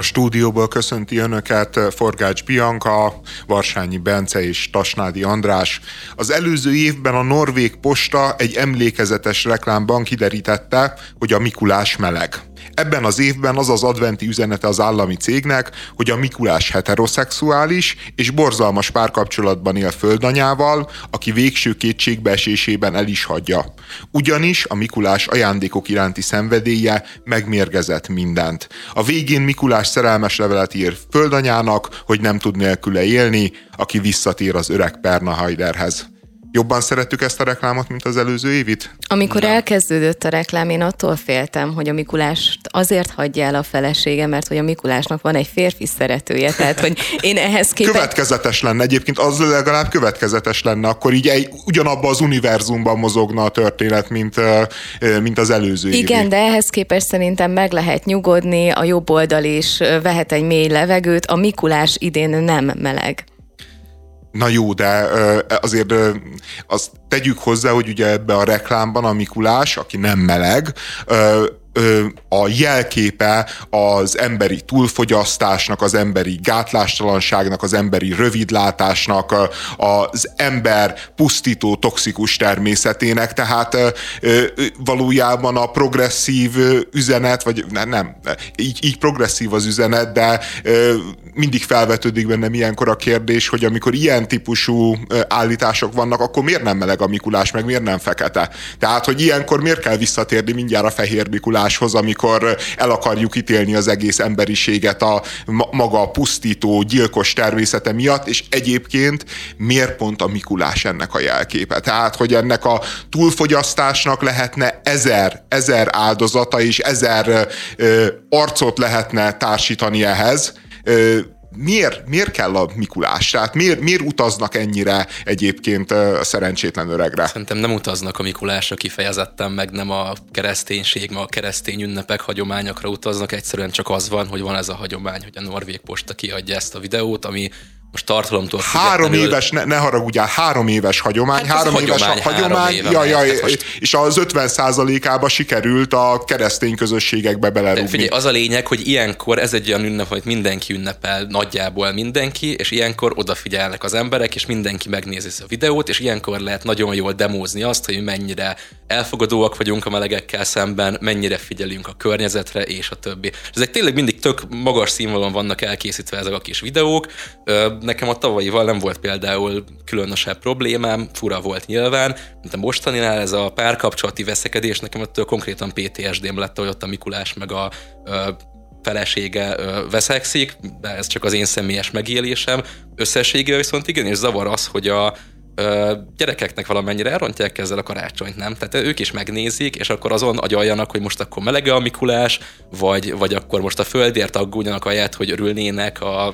A stúdióból köszönti Önöket Forgács Bianca, Varsányi Bence és Tasnádi András. Az előző évben a Norvég Posta egy emlékezetes reklámban kiderítette, hogy a Mikulás meleg. Ebben az évben az az adventi üzenete az állami cégnek, hogy a Mikulás heteroszexuális és borzalmas párkapcsolatban él földanyával, aki végső kétségbeesésében el is hagyja. Ugyanis a Mikulás ajándékok iránti szenvedélye megmérgezett mindent. A végén Mikulás szerelmes levelet ír földanyának, hogy nem tud nélküle élni, aki visszatér az öreg Perna Hajderhez. Jobban szerettük ezt a reklámot, mint az előző évit? Amikor Nem. elkezdődött a reklám, én attól féltem, hogy a Mikulást azért hagyja el a felesége, mert hogy a Mikulásnak van egy férfi szeretője, tehát hogy én ehhez képest... Következetes lenne egyébként, az legalább következetes lenne, akkor így egy, ugyanabba az univerzumban mozogna a történet, mint, mint az előző Igen, évi. de ehhez képest szerintem meg lehet nyugodni, a jobb oldal is vehet egy mély levegőt, a Mikulás idén nem meleg. Na jó, de azért azt tegyük hozzá, hogy ugye ebbe a reklámban a Mikulás, aki nem meleg, a jelképe az emberi túlfogyasztásnak, az emberi gátlástalanságnak, az emberi rövidlátásnak, az ember pusztító, toxikus természetének, tehát valójában a progresszív üzenet, vagy nem, nem így, így progresszív az üzenet, de mindig felvetődik bennem ilyenkor a kérdés, hogy amikor ilyen típusú állítások vannak, akkor miért nem meleg a Mikulás, meg miért nem fekete? Tehát, hogy ilyenkor miért kell visszatérni mindjárt a fehér Mikulás alakuláshoz, amikor el akarjuk ítélni az egész emberiséget a maga pusztító, gyilkos természete miatt, és egyébként miért pont a Mikulás ennek a jelképe? Tehát, hogy ennek a túlfogyasztásnak lehetne ezer, ezer áldozata, és ezer ö, arcot lehetne társítani ehhez, ö, miért, miért kell a Mikulás? Tehát miért, miért utaznak ennyire egyébként a szerencsétlen öregre? Szerintem nem utaznak a Mikulásra kifejezetten, meg nem a kereszténység, ma a keresztény ünnepek hagyományokra utaznak, egyszerűen csak az van, hogy van ez a hagyomány, hogy a Norvég Posta kiadja ezt a videót, ami most tartalomtól Három éves, ne, ne haragudjál, három éves hagyomány, hát három éves hagyomány, hagyomány, három éve ja, ja, most... és az 50 ába sikerült a keresztény közösségekbe belerúgni. Figyelj, az a lényeg, hogy ilyenkor ez egy olyan ünnep, hogy mindenki ünnepel, nagyjából mindenki, és ilyenkor odafigyelnek az emberek, és mindenki megnézi a videót, és ilyenkor lehet nagyon jól demózni azt, hogy mennyire elfogadóak vagyunk a melegekkel szemben, mennyire figyelünk a környezetre, és a többi. Ezek tényleg mindig tök magas színvonalon vannak elkészítve ezek a kis videók, nekem a tavalyival nem volt például különösebb problémám, fura volt nyilván, mint a mostaninál ez a párkapcsolati veszekedés, nekem ettől konkrétan PTSD-m lett, hogy ott a Mikulás meg a felesége ö, veszekszik, de ez csak az én személyes megélésem. Összességében viszont igen, és zavar az, hogy a gyerekeknek valamennyire elrontják ezzel a karácsonyt, nem? Tehát ők is megnézik, és akkor azon agyaljanak, hogy most akkor melege a Mikulás, vagy, vagy akkor most a földért aggódjanak ahelyett, hogy örülnének a,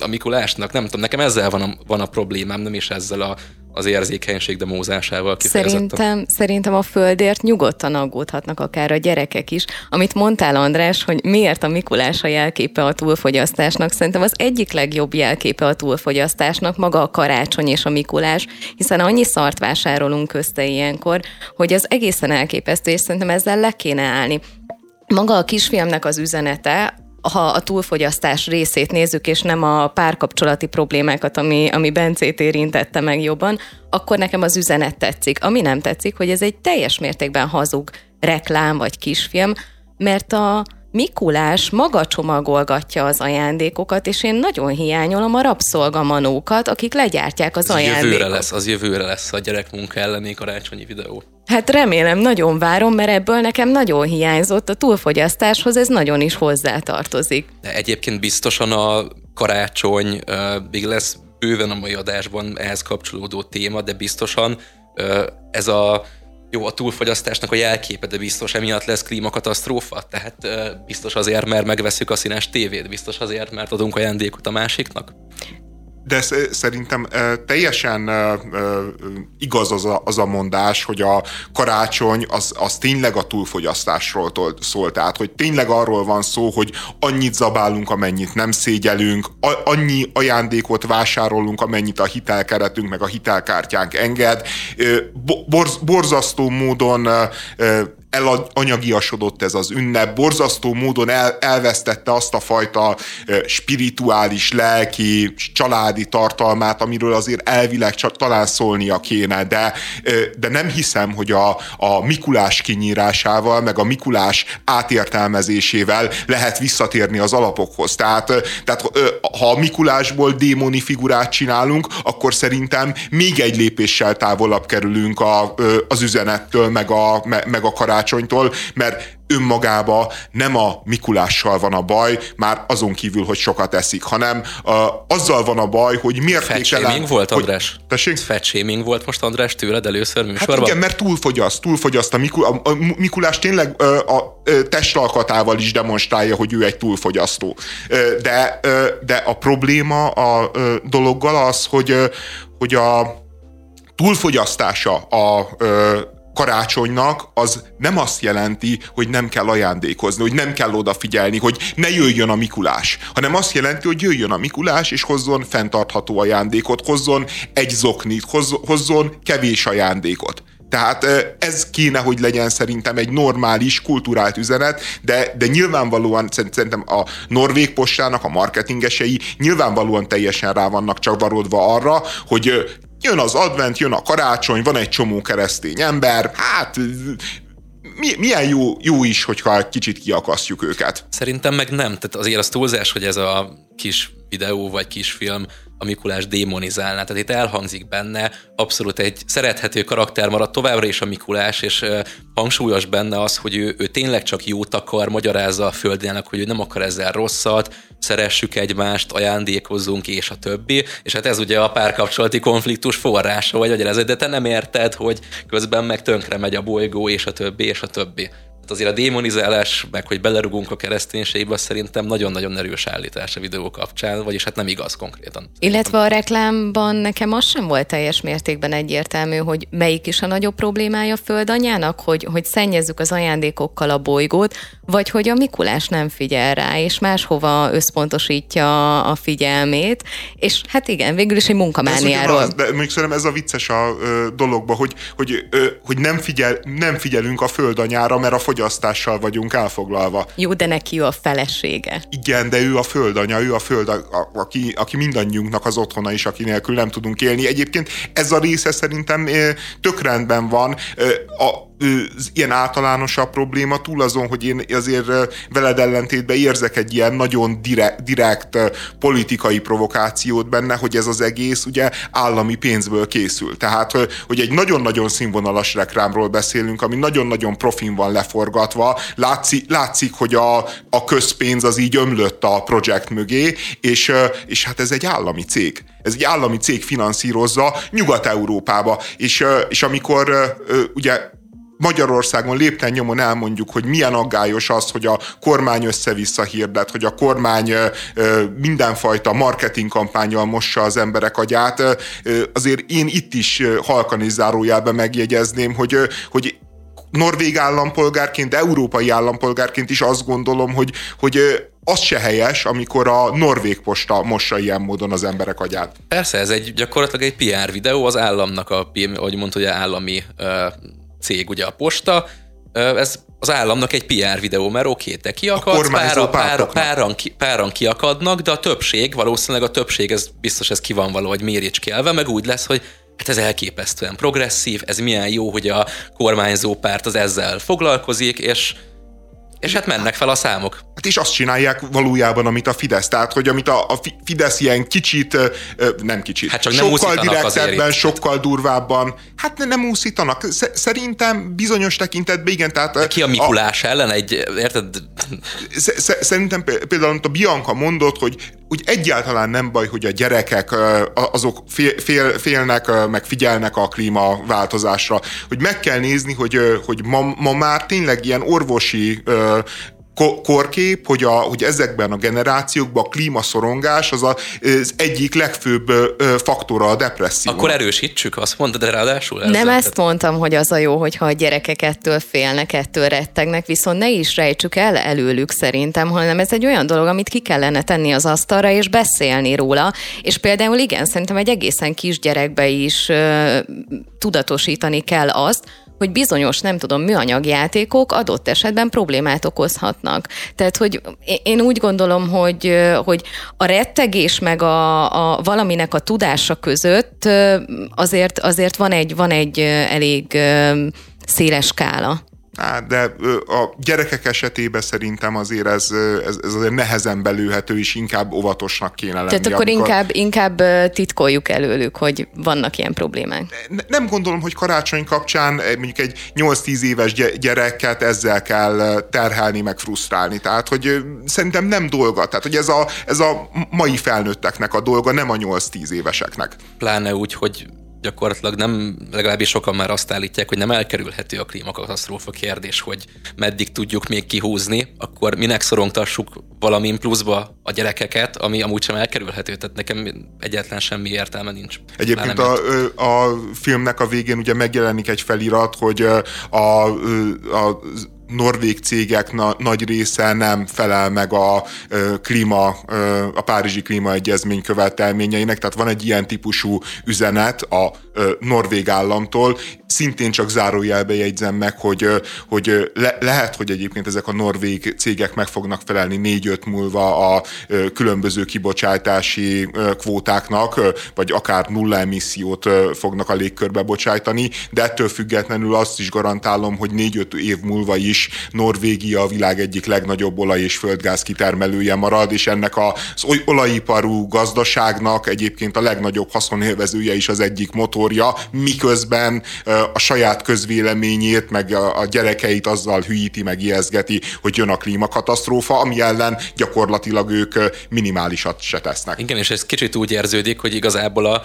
a Mikulásnak. Nem tudom, nekem ezzel van a, van a problémám, nem is ezzel a az érzékenység demózásával Szerintem, szerintem a földért nyugodtan aggódhatnak akár a gyerekek is. Amit mondtál, András, hogy miért a Mikulás a jelképe a túlfogyasztásnak, szerintem az egyik legjobb jelképe a túlfogyasztásnak maga a karácsony és a Mikulás, hiszen annyi szart vásárolunk közte ilyenkor, hogy az egészen elképesztő, és szerintem ezzel le kéne állni maga a kisfiamnak az üzenete ha a túlfogyasztás részét nézzük, és nem a párkapcsolati problémákat, ami, ami Bencét érintette meg jobban, akkor nekem az üzenet tetszik. Ami nem tetszik, hogy ez egy teljes mértékben hazug reklám vagy kisfilm, mert a, Mikulás maga csomagolgatja az ajándékokat, és én nagyon hiányolom a rabszolgamanókat, akik legyártják az, az. Jövőre lesz, az jövőre lesz a gyerekmunka elleni karácsonyi videó. Hát remélem, nagyon várom, mert ebből nekem nagyon hiányzott, a túlfogyasztáshoz ez nagyon is hozzátartozik. De egyébként biztosan a karácsony uh, még lesz bőven a mai adásban ehhez kapcsolódó téma, de biztosan uh, ez a jó, a túlfogyasztásnak a jelképe, de biztos emiatt lesz klímakatasztrófa, tehát biztos azért, mert megveszük a színes tévét, biztos azért, mert adunk ajándékot a másiknak de szerintem teljesen igaz az a, az a mondás, hogy a karácsony az, az tényleg a túlfogyasztásról szól. Tehát, hogy tényleg arról van szó, hogy annyit zabálunk, amennyit nem szégyelünk, annyi ajándékot vásárolunk, amennyit a hitelkeretünk, meg a hitelkártyánk enged. Borz, borzasztó módon elanyagiasodott ez az ünnep, borzasztó módon el, elvesztette azt a fajta spirituális, lelki, családi tartalmát, amiről azért elvileg csak talán szólnia kéne, de, de nem hiszem, hogy a, a Mikulás kinyírásával, meg a Mikulás átértelmezésével lehet visszatérni az alapokhoz. Tehát, tehát ha a Mikulásból démoni figurát csinálunk, akkor szerintem még egy lépéssel távolabb kerülünk a, az üzenettől, meg a, meg a karácsonytól, mert önmagába nem a Mikulással van a baj, már azon kívül, hogy sokat eszik, hanem uh, azzal van a baj, hogy miért Fat volt, András? Hogy, tessék? Fat volt most, András, tőled először műsorban? Hát igen, mert túlfogyaszt, túlfogyaszt. A, Mikul, a, a Mikulás tényleg uh, a, a testalkatával is demonstrálja, hogy ő egy túlfogyasztó. Uh, de, uh, de a probléma a uh, dologgal az, hogy, uh, hogy a túlfogyasztása a uh, karácsonynak az nem azt jelenti, hogy nem kell ajándékozni, hogy nem kell odafigyelni, hogy ne jöjjön a Mikulás, hanem azt jelenti, hogy jöjjön a Mikulás, és hozzon fenntartható ajándékot, hozzon egy zoknit, hozzon kevés ajándékot. Tehát ez kéne, hogy legyen szerintem egy normális, kulturált üzenet, de, de nyilvánvalóan szerintem a norvég postának a marketingesei nyilvánvalóan teljesen rá vannak csak varodva arra, hogy jön az advent, jön a karácsony, van egy csomó keresztény ember, hát milyen jó, jó is, hogyha kicsit kiakasztjuk őket. Szerintem meg nem. Tehát azért az túlzás, hogy ez a kis videó vagy kis film a Mikulás démonizálná. Tehát itt elhangzik benne, abszolút egy szerethető karakter maradt továbbra is a Mikulás, és uh, hangsúlyos benne az, hogy ő, ő tényleg csak jót akar, magyarázza a földének, hogy ő nem akar ezzel rosszat, szeressük egymást, ajándékozzunk, és a többi. És hát ez ugye a párkapcsolati konfliktus forrása, vagy ez, de te nem érted, hogy közben meg tönkre megy a bolygó, és a többi, és a többi. Azért a démonizálás, meg hogy belerugunk a kereszténységbe, szerintem nagyon-nagyon erős állítás a videó kapcsán, vagyis hát nem igaz konkrétan. Illetve a reklámban nekem az sem volt teljes mértékben egyértelmű, hogy melyik is a nagyobb problémája földanyának, hogy, hogy szennyezzük az ajándékokkal a bolygót, vagy hogy a Mikulás nem figyel rá, és máshova összpontosítja a figyelmét, és hát igen, végül is egy munkamániáról. De, de még szerintem ez a vicces a ö, dologba, hogy, hogy, ö, hogy nem, figyel, nem figyelünk a földanyára, mert a fogyasztással vagyunk elfoglalva. Jó, de neki ő a felesége. Igen, de ő a földanya, ő a föld, a, a, aki, aki mindannyiunknak az otthona is, aki nélkül nem tudunk élni. Egyébként ez a része szerintem tök rendben van. A, ilyen általánosabb probléma, túl azon, hogy én azért veled ellentétben érzek egy ilyen nagyon direkt, direkt politikai provokációt benne, hogy ez az egész ugye állami pénzből készül. Tehát, hogy egy nagyon-nagyon színvonalas reklámról beszélünk, ami nagyon-nagyon profin van leforgatva, látszik, látszik hogy a, a közpénz az így ömlött a projekt mögé, és, és hát ez egy állami cég. Ez egy állami cég finanszírozza Nyugat-Európába, és, és amikor ugye Magyarországon lépten nyomon elmondjuk, hogy milyen aggályos az, hogy a kormány össze-vissza hirdet, hogy a kormány mindenfajta marketing kampányjal mossa az emberek agyát, azért én itt is halkan és zárójelben megjegyezném, hogy, hogy norvég állampolgárként, európai állampolgárként is azt gondolom, hogy, hogy az se helyes, amikor a norvég posta mossa ilyen módon az emberek agyát. Persze, ez egy gyakorlatilag egy PR videó az államnak, a, ahogy mondta, hogy állami cég, ugye a posta, ez az államnak egy PR videó, mert oké, te kiakadsz, pára, pára, páran, ki, páran kiakadnak, de a többség, valószínűleg a többség, ez biztos ez ki van valahogy méricskélve, meg úgy lesz, hogy hát ez elképesztően progresszív, ez milyen jó, hogy a kormányzó párt az ezzel foglalkozik, és és hát mennek fel a számok. Hát és azt csinálják valójában, amit a Fidesz. Tehát, hogy amit a, a Fidesz ilyen kicsit, nem kicsit, hát csak sokkal direktebben, sokkal durvábban, hát nem úszítanak. Szerintem bizonyos tekintetben igen. Tehát De ki a Mikulás a, ellen? Egy, érted? Szerintem például, amit a Bianca mondott, hogy úgy egyáltalán nem baj, hogy a gyerekek azok fél, fél, félnek, meg figyelnek a klímaváltozásra, hogy meg kell nézni, hogy, hogy ma, ma már tényleg ilyen orvosi korkép, hogy, a, hogy ezekben a generációkban a klímaszorongás az a, az egyik legfőbb faktora a depresszió. Akkor erősítsük, azt mondtad, ráadásul ezzel. Nem ezt mondtam, hogy az a jó, hogyha a gyerekek ettől félnek, ettől rettegnek, viszont ne is rejtsük el előlük szerintem, hanem ez egy olyan dolog, amit ki kellene tenni az asztalra, és beszélni róla, és például igen, szerintem egy egészen kisgyerekbe is uh, tudatosítani kell azt, hogy bizonyos, nem tudom, műanyagjátékok adott esetben problémát okozhatnak. Tehát, hogy én úgy gondolom, hogy, hogy a rettegés meg a, a valaminek a tudása között azért, azért van egy, van egy elég széles skála. Á, de a gyerekek esetében szerintem azért ez, ez, ez azért nehezen belőhető, és inkább óvatosnak kéne lenni. Tehát akkor amikor... inkább, inkább titkoljuk előlük, hogy vannak ilyen problémák. Nem gondolom, hogy karácsony kapcsán eh, mondjuk egy 8-10 éves gyereket ezzel kell terhelni, meg frusztrálni. Tehát, hogy szerintem nem dolga. Tehát, hogy ez a, ez a mai felnőtteknek a dolga, nem a 8-10 éveseknek. Pláne úgy, hogy gyakorlatilag nem, legalábbis sokan már azt állítják, hogy nem elkerülhető a klímakatasztrófa kérdés, hogy meddig tudjuk még kihúzni, akkor minek szorongtassuk valamin pluszba a gyerekeket, ami amúgy sem elkerülhető, tehát nekem egyetlen semmi értelme nincs. Egyébként a, a filmnek a végén ugye megjelenik egy felirat, hogy a, a, a norvég cégek na, nagy része nem felel meg a klíma, a Párizsi Klímaegyezmény követelményeinek, tehát van egy ilyen típusú üzenet a norvég államtól, szintén csak zárójelbe jegyzem meg, hogy, hogy le, lehet, hogy egyébként ezek a norvég cégek meg fognak felelni négy-öt múlva a különböző kibocsátási kvótáknak, vagy akár nulla emissziót fognak a légkörbe bocsájtani, de ettől függetlenül azt is garantálom, hogy négy-öt év múlva is Norvégia a világ egyik legnagyobb olaj- és földgáz kitermelője marad, és ennek az olajiparú gazdaságnak egyébként a legnagyobb haszonélvezője is az egyik motorja, miközben a saját közvéleményét, meg a gyerekeit azzal hülyíti, meg ijeszgeti, hogy jön a klímakatasztrófa, ami ellen gyakorlatilag ők minimálisat se tesznek. Igen, és ez kicsit úgy érződik, hogy igazából a,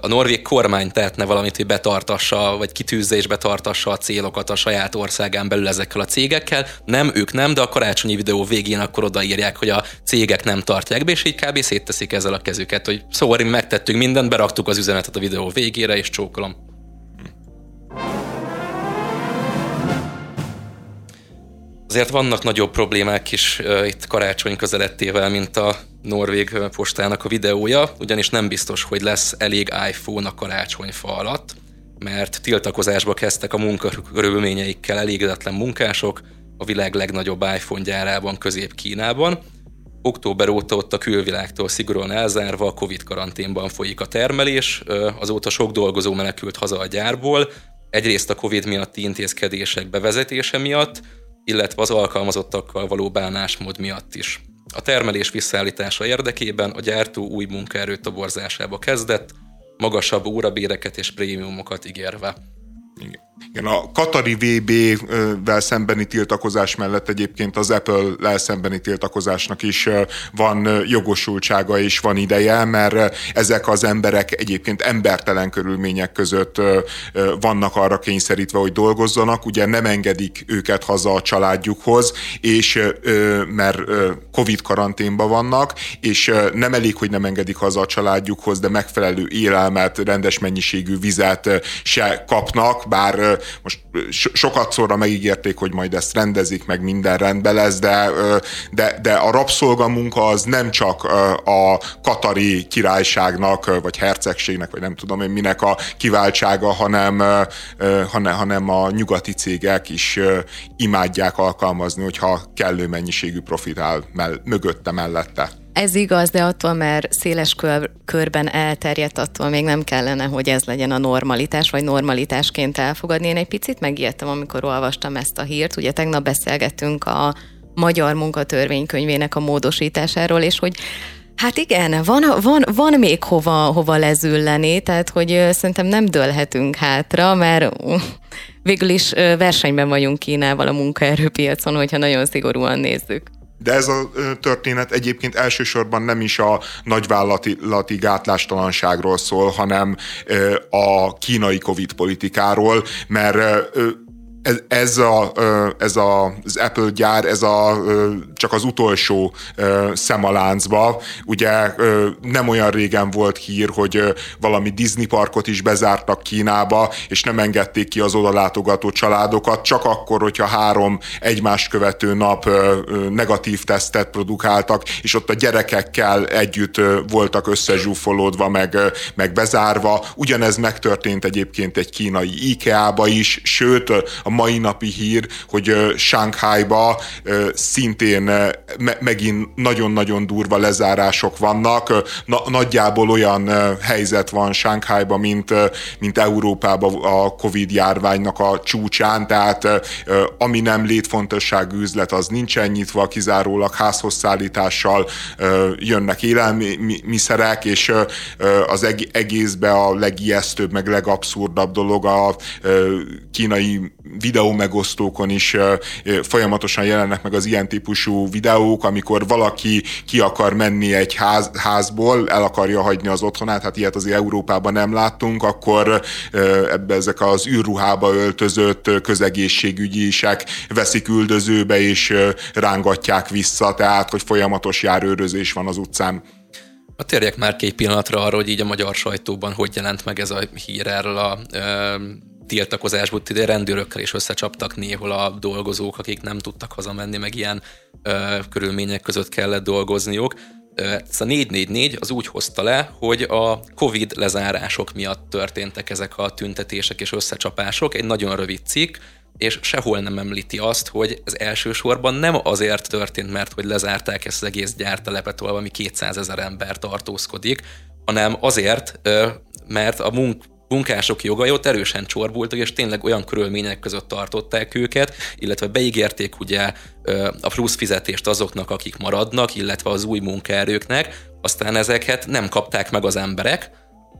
a norvég kormány tehetne valamit, hogy betartassa, vagy kitűzze és betartassa a célokat a saját országán belül ezekkel a cégekkel. Nem, ők nem, de a karácsonyi videó végén akkor odaírják, hogy a cégek nem tartják be, és így kb. szétteszik ezzel a kezüket, hogy szóval megtettünk mindent, beraktuk az üzenetet a videó végére, és csókolom. Azért vannak nagyobb problémák is uh, itt karácsony közelettével, mint a norvég postának a videója, ugyanis nem biztos, hogy lesz elég iPhone a karácsonyfa alatt, mert tiltakozásba kezdtek a munkakörülményeikkel elégedetlen munkások a világ legnagyobb iPhone gyárában, Közép-Kínában. Október óta ott a külvilágtól szigorúan elzárva a Covid karanténban folyik a termelés, azóta sok dolgozó menekült haza a gyárból, egyrészt a Covid miatti intézkedések bevezetése miatt, illetve az alkalmazottakkal való bánásmód miatt is. A termelés visszaállítása érdekében a gyártó új munkaerő toborzásába kezdett, magasabb órabéreket és prémiumokat ígérve. Igen. Igen, a Katari VB-vel szembeni tiltakozás mellett egyébként az Apple-lel szembeni tiltakozásnak is van jogosultsága és van ideje, mert ezek az emberek egyébként embertelen körülmények között vannak arra kényszerítve, hogy dolgozzanak, ugye nem engedik őket haza a családjukhoz, és mert Covid karanténban vannak, és nem elég, hogy nem engedik haza a családjukhoz, de megfelelő élelmet, rendes mennyiségű vizet se kapnak, bár most sokat szóra megígérték, hogy majd ezt rendezik, meg minden rendben lesz, de, de, de a rabszolgamunka az nem csak a katari királyságnak, vagy hercegségnek, vagy nem tudom én minek a kiváltsága, hanem, hanem, hanem a nyugati cégek is imádják alkalmazni, hogyha kellő mennyiségű profit áll mögötte, mellette. Ez igaz, de attól, mert széles kör, körben elterjedt, attól még nem kellene, hogy ez legyen a normalitás, vagy normalitásként elfogadni. Én egy picit megijedtem, amikor olvastam ezt a hírt. Ugye tegnap beszélgettünk a magyar munkatörvénykönyvének a módosításáról, és hogy Hát igen, van, van, van még hova, hova lezülleni, tehát hogy szerintem nem dőlhetünk hátra, mert végül is versenyben vagyunk Kínával a munkaerőpiacon, hogyha nagyon szigorúan nézzük. De ez a történet egyébként elsősorban nem is a nagyvállalati gátlástalanságról szól, hanem a kínai Covid politikáról, mert ez, a, ez a, az Apple gyár, ez a, csak az utolsó szem a láncba. Ugye nem olyan régen volt hír, hogy valami Disney parkot is bezártak Kínába, és nem engedték ki az odalátogató családokat, csak akkor, hogyha három egymást követő nap negatív tesztet produkáltak, és ott a gyerekekkel együtt voltak összezsúfolódva, meg, meg bezárva. Ugyanez megtörtént egyébként egy kínai IKEA-ba is, sőt, a mai napi hír, hogy Shanghai-ba szintén megint nagyon-nagyon durva lezárások vannak. Na, nagyjából olyan helyzet van Shanghai-ba, mint, mint Európában a Covid járványnak a csúcsán, tehát ami nem létfontosságú üzlet, az nincsen nyitva, kizárólag házhoz szállítással jönnek élelmiszerek, és az egészbe a legijesztőbb, meg legabszurdabb dolog a kínai videó megosztókon is folyamatosan jelennek meg az ilyen típusú videók, amikor valaki ki akar menni egy ház, házból, el akarja hagyni az otthonát, hát ilyet azért Európában nem láttunk, akkor ebbe ezek az űrruhába öltözött közegészségügyisek veszik üldözőbe és rángatják vissza, tehát hogy folyamatos járőrözés van az utcán. A térjek már egy pillanatra arra, hogy így a magyar sajtóban hogy jelent meg ez a hír erről a tiltakozásból, ide rendőrökkel is összecsaptak néhol a dolgozók, akik nem tudtak hazamenni, meg ilyen ö, körülmények között kellett dolgozniuk. Ez a 444 az úgy hozta le, hogy a Covid lezárások miatt történtek ezek a tüntetések és összecsapások. Egy nagyon rövid cikk, és sehol nem említi azt, hogy ez elsősorban nem azért történt, mert hogy lezárták ezt az egész gyártelepet, valami 200 ezer ember tartózkodik, hanem azért, mert a munk munkások jogai ott erősen csorbultak, és tényleg olyan körülmények között tartották őket, illetve beígérték ugye a plusz fizetést azoknak, akik maradnak, illetve az új munkaerőknek, aztán ezeket nem kapták meg az emberek,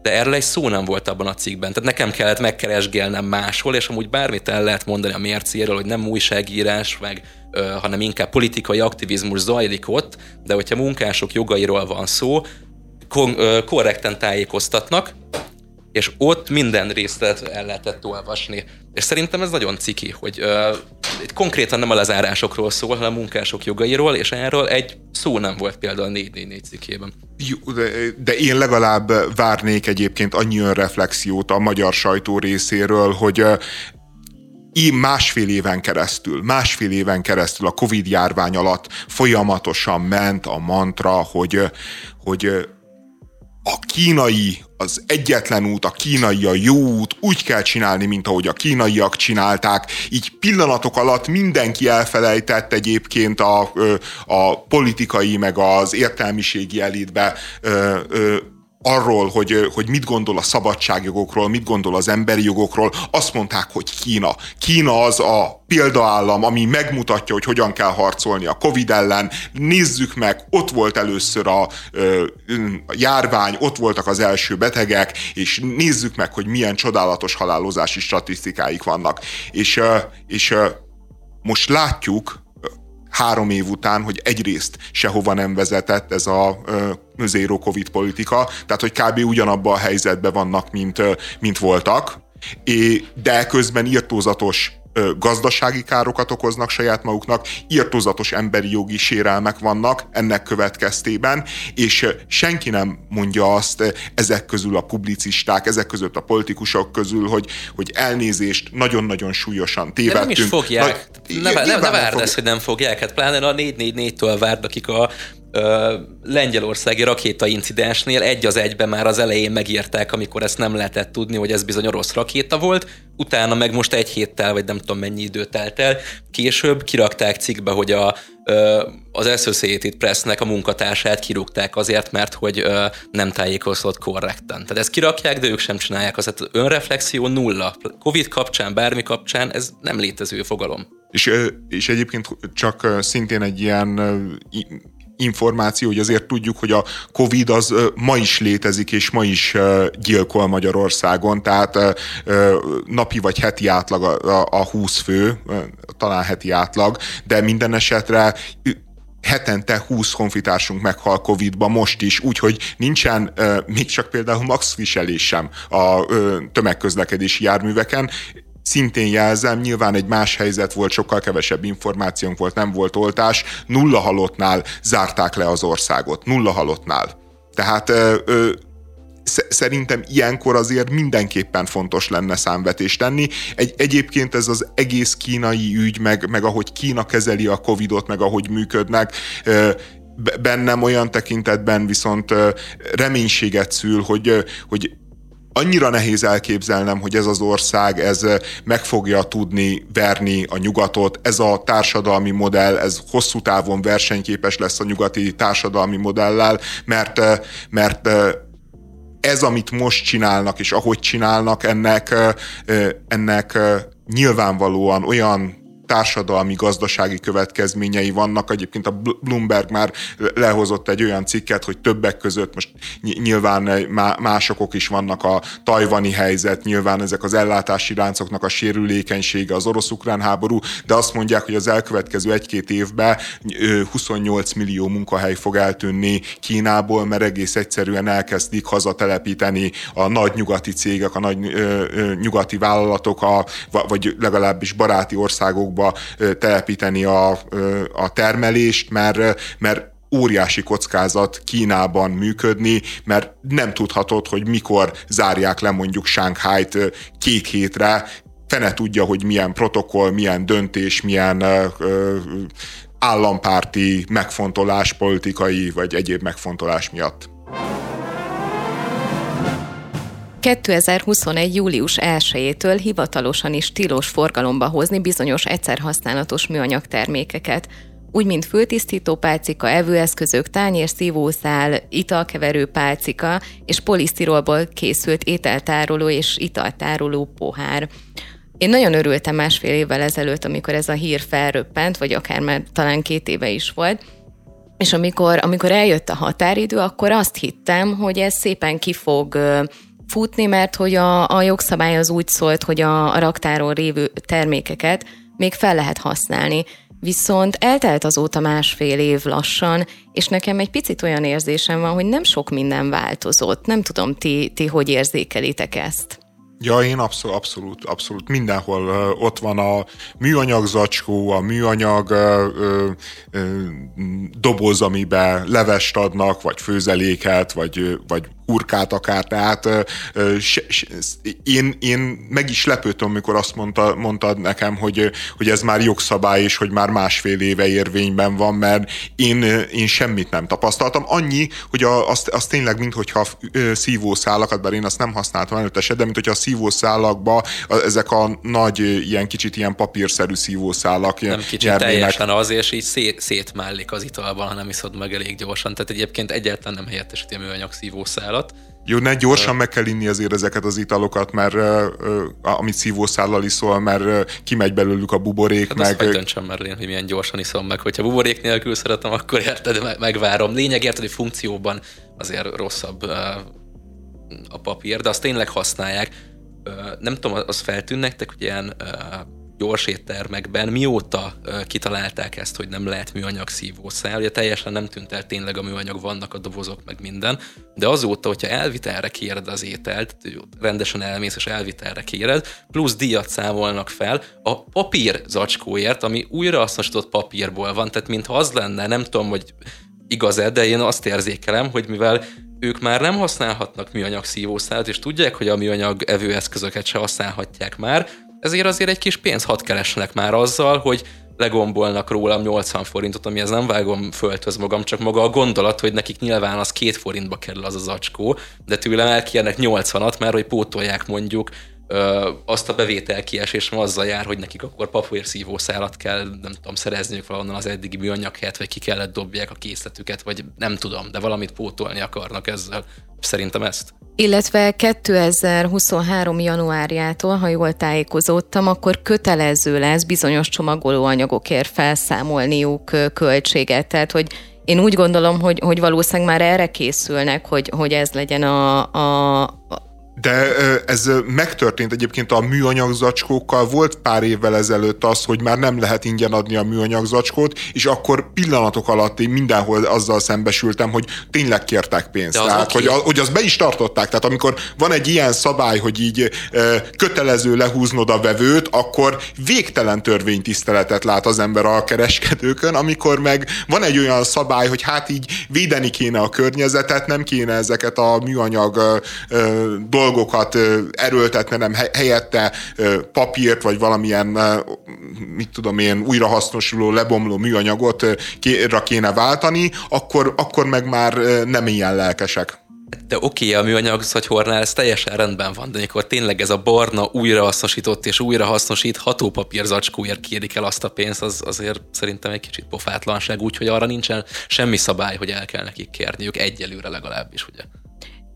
de erről egy szó nem volt abban a cikkben. Tehát nekem kellett megkeresgélnem máshol, és amúgy bármit el lehet mondani a mércéről, hogy nem újságírás, meg, ö, hanem inkább politikai aktivizmus zajlik ott, de hogyha munkások jogairól van szó, kon- ö, korrekten tájékoztatnak, és ott minden részlet el lehetett olvasni. És szerintem ez nagyon ciki, hogy itt konkrétan nem a lezárásokról szól, hanem a munkások jogairól, és erről egy szó nem volt például a 444 cikkében. Jó, de, de én legalább várnék egyébként annyi önreflexiót a magyar sajtó részéről, hogy uh, így másfél éven keresztül, másfél éven keresztül a Covid járvány alatt folyamatosan ment a mantra, hogy, hogy a kínai az egyetlen út, a kínai a jó út, úgy kell csinálni, mint ahogy a kínaiak csinálták. Így pillanatok alatt mindenki elfelejtett egyébként a, a politikai meg az értelmiségi elitbe arról, hogy, hogy mit gondol a szabadságjogokról, mit gondol az emberi jogokról, azt mondták, hogy Kína. Kína az a példaállam, ami megmutatja, hogy hogyan kell harcolni a Covid ellen. Nézzük meg, ott volt először a, a járvány, ott voltak az első betegek, és nézzük meg, hogy milyen csodálatos halálozási statisztikáik vannak. És, és most látjuk, három év után, hogy egyrészt sehova nem vezetett ez a zero covid politika, tehát hogy kb. ugyanabban a helyzetben vannak, mint, mint voltak, de közben írtózatos gazdasági károkat okoznak saját maguknak, írtózatos emberi jogi sérelmek vannak ennek következtében, és senki nem mondja azt ezek közül a publicisták, ezek között a politikusok közül, hogy, hogy elnézést nagyon-nagyon súlyosan tévedtünk. De nem is fogják. Na, ne, ne, ne várd ezt, hogy nem fogják. Hát pláne a 444-től várd, akik a ö, lengyelországi rakétaincidensnél egy az egyben már az elején megírták, amikor ezt nem lehetett tudni, hogy ez bizony orosz rakéta volt, utána meg most egy héttel, vagy nem tudom mennyi idő telt el, később kirakták cikkbe, hogy a, ö, az Associated Pressnek a munkatársát kirúgták azért, mert hogy nem tájékozott korrektan. Tehát ezt kirakják, de ők sem csinálják. Az önreflexió nulla. Covid kapcsán, bármi kapcsán ez nem létező fogalom. És, és egyébként csak szintén egy ilyen információ, hogy azért tudjuk, hogy a Covid az ma is létezik, és ma is gyilkol Magyarországon, tehát napi vagy heti átlag a, a 20 fő, talán heti átlag, de minden esetre hetente 20 honfitársunk meghal Covid-ba most is, úgyhogy nincsen még csak például max viselés sem a tömegközlekedési járműveken, szintén jelzem, nyilván egy más helyzet volt, sokkal kevesebb információnk volt, nem volt oltás, nulla halottnál zárták le az országot, nulla halottnál. Tehát ö, ö, szerintem ilyenkor azért mindenképpen fontos lenne számvetést tenni. Egy, egyébként ez az egész kínai ügy, meg, meg ahogy Kína kezeli a Covidot, meg ahogy működnek, bennem olyan tekintetben viszont reménységet szül, hogy, hogy annyira nehéz elképzelnem, hogy ez az ország ez meg fogja tudni verni a nyugatot, ez a társadalmi modell, ez hosszú távon versenyképes lesz a nyugati társadalmi modellel, mert, mert ez, amit most csinálnak, és ahogy csinálnak, ennek, ennek nyilvánvalóan olyan társadalmi, gazdasági következményei vannak. Egyébként a Bloomberg már lehozott egy olyan cikket, hogy többek között most nyilván másokok is vannak a tajvani helyzet, nyilván ezek az ellátási láncoknak a sérülékenysége, az orosz-ukrán háború, de azt mondják, hogy az elkövetkező egy-két évben 28 millió munkahely fog eltűnni Kínából, mert egész egyszerűen elkezdik hazatelepíteni a nagy nyugati cégek, a nagy nyugati vállalatok, a, vagy legalábbis baráti országokban országba telepíteni a, a termelést, mert, mert óriási kockázat Kínában működni, mert nem tudhatod, hogy mikor zárják le mondjuk Shanghai-t két hétre, fene tudja, hogy milyen protokoll, milyen döntés, milyen állampárti megfontolás, politikai vagy egyéb megfontolás miatt. 2021. július 1-től hivatalosan is tilos forgalomba hozni bizonyos egyszerhasználatos műanyag termékeket, úgy mint fültisztító pálcika, evőeszközök, tányér, szívószál, italkeverő pálcika és polisztirolból készült ételtároló és italtároló pohár. Én nagyon örültem másfél évvel ezelőtt, amikor ez a hír felröppent, vagy akár már talán két éve is volt, és amikor, amikor eljött a határidő, akkor azt hittem, hogy ez szépen ki fog futni, mert hogy a, a jogszabály az úgy szólt, hogy a, a raktáron révő termékeket még fel lehet használni. Viszont eltelt azóta másfél év lassan, és nekem egy picit olyan érzésem van, hogy nem sok minden változott. Nem tudom, ti, ti hogy érzékelitek ezt? Ja, én abszolút, abszolút, abszolút mindenhol ott van a műanyag zacskó, a műanyag uh, uh, doboz, amiben levest adnak, vagy főzeléket, vagy, vagy hurkát akár, tehát se, se, én, én meg is lepődtem, amikor azt mondta, mondtad nekem, hogy, hogy ez már jogszabály, és hogy már másfél éve érvényben van, mert én, én semmit nem tapasztaltam. Annyi, hogy a, azt, azt tényleg, minthogyha szívószálakat, bár én azt nem használtam előtte de minthogyha a szívószálakba ezek a nagy, ilyen kicsit ilyen papírszerű szívószálak Nem kicsit nyernének. teljesen az, és így szét, szétmállik az italban, ha nem iszod meg elég gyorsan. Tehát egyébként egyáltalán nem helyettesíti a műanyag szívószálat. Jó, ne gyorsan meg kell inni azért ezeket az italokat, mert amit szívószállal iszol, mert kimegy belőlük a buborék. Hát meg... azt döntsem már én, hogy milyen gyorsan iszom meg. Hogyha buborék nélkül szeretem, akkor érted, megvárom. Lényeg érted, hogy funkcióban azért rosszabb a papír, de azt tényleg használják. Nem tudom, az feltűn nektek, hogy ilyen gyors éttermekben. Mióta kitalálták ezt, hogy nem lehet műanyag szívószál, ugye teljesen nem tűnt el tényleg a műanyag, vannak a dobozok, meg minden, de azóta, hogyha elvitelre kéred az ételt, rendesen elmész és elvitelre kéred, plusz díjat számolnak fel a papír zacskóért, ami újrahasznosított papírból van, tehát mintha az lenne, nem tudom, hogy igaz-e, de én azt érzékelem, hogy mivel ők már nem használhatnak műanyag szívószálat, és tudják, hogy a műanyag evőeszközöket se használhatják már, ezért azért egy kis pénzt hat keresnek már azzal, hogy legombolnak rólam 80 forintot, amihez nem vágom földhöz magam, csak maga a gondolat, hogy nekik nyilván az két forintba kerül az az acskó, de tőlem elkérnek 80-at, mert hogy pótolják mondjuk ö, azt a bevétel kiesés, azzal jár, hogy nekik akkor papírszívószálat kell, nem tudom, szerezniük valahonnan az eddigi műanyag helyet, vagy ki kellett dobják a készletüket, vagy nem tudom, de valamit pótolni akarnak ezzel. Szerintem ezt. Illetve 2023. januárjától, ha jól tájékozódtam, akkor kötelező lesz bizonyos csomagolóanyagokért felszámolniuk költséget. Tehát, hogy én úgy gondolom, hogy, hogy valószínűleg már erre készülnek, hogy, hogy ez legyen a, a, De ez megtörtént egyébként a műanyag zacskókkal. Volt pár évvel ezelőtt az, hogy már nem lehet ingyen adni a műanyag zacskót, és akkor pillanatok alatt én mindenhol azzal szembesültem, hogy tényleg kértek pénzt. az Tehát, hogy, hogy azt be is tartották. Tehát amikor van egy ilyen szabály, hogy így kötelező lehúznod a vevőt, akkor végtelen törvénytiszteletet lát az ember a kereskedőkön, amikor meg van egy olyan szabály, hogy hát így védeni kéne a környezetet, nem kéne ezeket a műanyag ö, dolgokat ö, erőltetni, nem he- helyette papírt, vagy valamilyen, mit tudom én, újrahasznosuló, lebomló műanyagot kéne váltani, akkor, akkor meg már nem ilyen lelkesek. De oké, a műanyag szatyhornál ez teljesen rendben van, de amikor tényleg ez a barna újrahasznosított és újrahasznosítható papírzacskóért kérik el azt a pénzt, az azért szerintem egy kicsit pofátlanság, úgyhogy arra nincsen semmi szabály, hogy el kell nekik kérniük, egyelőre legalábbis, ugye.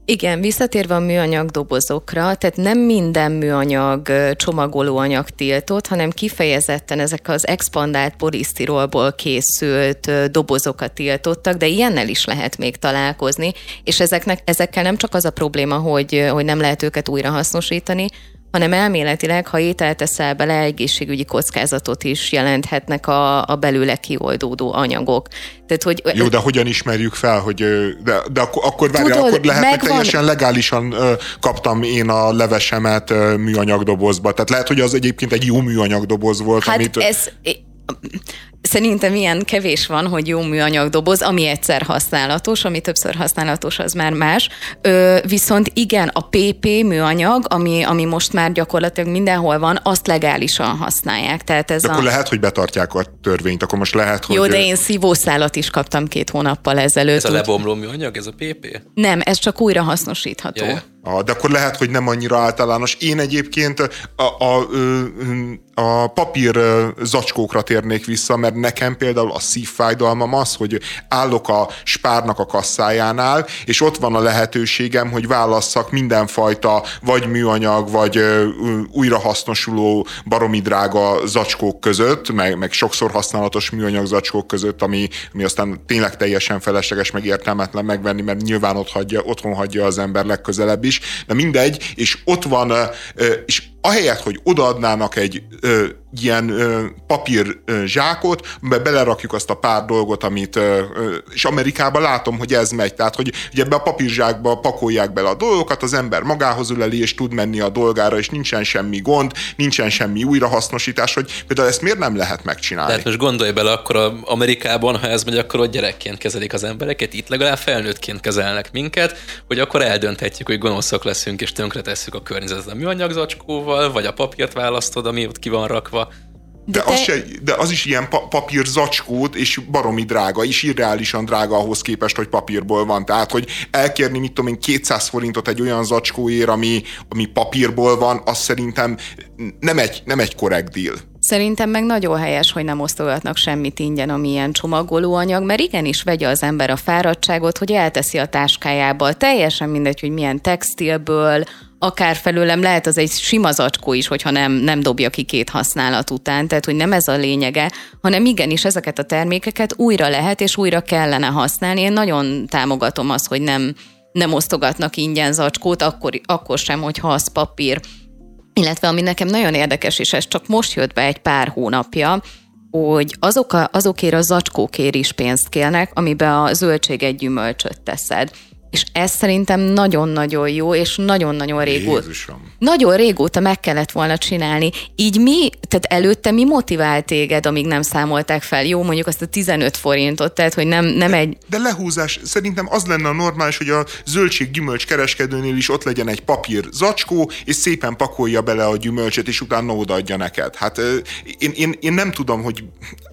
Igen, visszatérve a műanyag dobozokra, tehát nem minden műanyag csomagolóanyag tiltott, hanem kifejezetten ezek az expandált polisztirolból készült dobozokat tiltottak, de ilyennel is lehet még találkozni, és ezeknek, ezekkel nem csak az a probléma, hogy, hogy nem lehet őket újrahasznosítani, hanem elméletileg, ha ételt teszel bele, egészségügyi kockázatot is jelenthetnek a, a belőle kioldódó anyagok. Tehát, hogy Jó, de hogyan ismerjük fel, hogy de, de akkor, akkor várjál, Tudod, akkor lehet, hogy megvan- teljesen legálisan ö, kaptam én a levesemet ö, műanyag dobozba. Tehát lehet, hogy az egyébként egy jó műanyag doboz volt, Hát amit... ez... Szerintem ilyen kevés van, hogy jó műanyag doboz, ami egyszer használatos, ami többször használatos, az már más. Ö, viszont igen, a PP műanyag, ami, ami most már gyakorlatilag mindenhol van, azt legálisan használják. Tehát ez de a... akkor lehet, hogy betartják a törvényt, akkor most lehet, hogy... Jó, de én szívószálat is kaptam két hónappal ezelőtt. Ez a lebomló műanyag, ez a PP? Nem, ez csak újra hasznosítható. Ja, ja. Ah, de akkor lehet, hogy nem annyira általános. Én egyébként a, a, ö, a papír zacskókra térnék vissza, mert nekem például a szívfájdalmam az, hogy állok a spárnak a kasszájánál, és ott van a lehetőségem, hogy válasszak mindenfajta vagy műanyag, vagy újrahasznosuló baromi drága zacskók között, meg, meg sokszor használatos műanyag zacskók között, ami, ami aztán tényleg teljesen felesleges, meg értelmetlen megvenni, mert nyilván ott hagyja, otthon hagyja az ember legközelebb is, de mindegy, és ott van, és ahelyett, hogy odaadnának egy ö, ilyen ö, papír ö, zsákot, amiben belerakjuk azt a pár dolgot, amit, ö, ö, és Amerikában látom, hogy ez megy, tehát hogy, hogy ebbe a papírzsákba pakolják bele a dolgokat, az ember magához üleli, és tud menni a dolgára, és nincsen semmi gond, nincsen semmi újrahasznosítás, hogy például ezt miért nem lehet megcsinálni? Tehát most gondolj bele, akkor Amerikában, ha ez megy, akkor ott gyerekként kezelik az embereket, itt legalább felnőttként kezelnek minket, hogy akkor eldönthetjük, hogy gonoszak leszünk és tönkretesszük a környezetet a műanyag zacskóval, vagy a papírt választod, ami ott ki van rakva. De, te- az, se, de az is ilyen pa- papír zacskót, és baromi drága, és irreálisan drága ahhoz képest, hogy papírból van. Tehát, hogy elkérni, mit tudom én, 200 forintot egy olyan zacskóért, ami, ami papírból van, az szerintem nem egy, nem egy korrekt deal. Szerintem meg nagyon helyes, hogy nem osztogatnak semmit ingyen, ami ilyen csomagolóanyag, mert igenis vegye az ember a fáradtságot, hogy elteszi a táskájába. Teljesen mindegy, hogy milyen textilből, akár felőlem lehet az egy sima zacskó is, hogyha nem, nem dobja ki két használat után, tehát hogy nem ez a lényege, hanem igenis ezeket a termékeket újra lehet és újra kellene használni. Én nagyon támogatom azt, hogy nem, nem osztogatnak ingyen zacskót, akkor, akkor sem, hogyha az papír. Illetve ami nekem nagyon érdekes, és ez csak most jött be egy pár hónapja, hogy azok a, azokért a zacskókért is pénzt kérnek, amiben a zöldséget, gyümölcsöt teszed. És ez szerintem nagyon-nagyon jó, és nagyon-nagyon régóta. Jézusom. Nagyon régóta meg kellett volna csinálni. Így mi, tehát előtte mi motivált téged, amíg nem számolták fel? Jó, mondjuk azt a 15 forintot, tehát hogy nem, nem egy De lehúzás, szerintem az lenne a normális, hogy a zöldség-gyümölcs kereskedőnél is ott legyen egy papír zacskó, és szépen pakolja bele a gyümölcsöt, és utána odaadja neked. Hát én, én, én nem tudom, hogy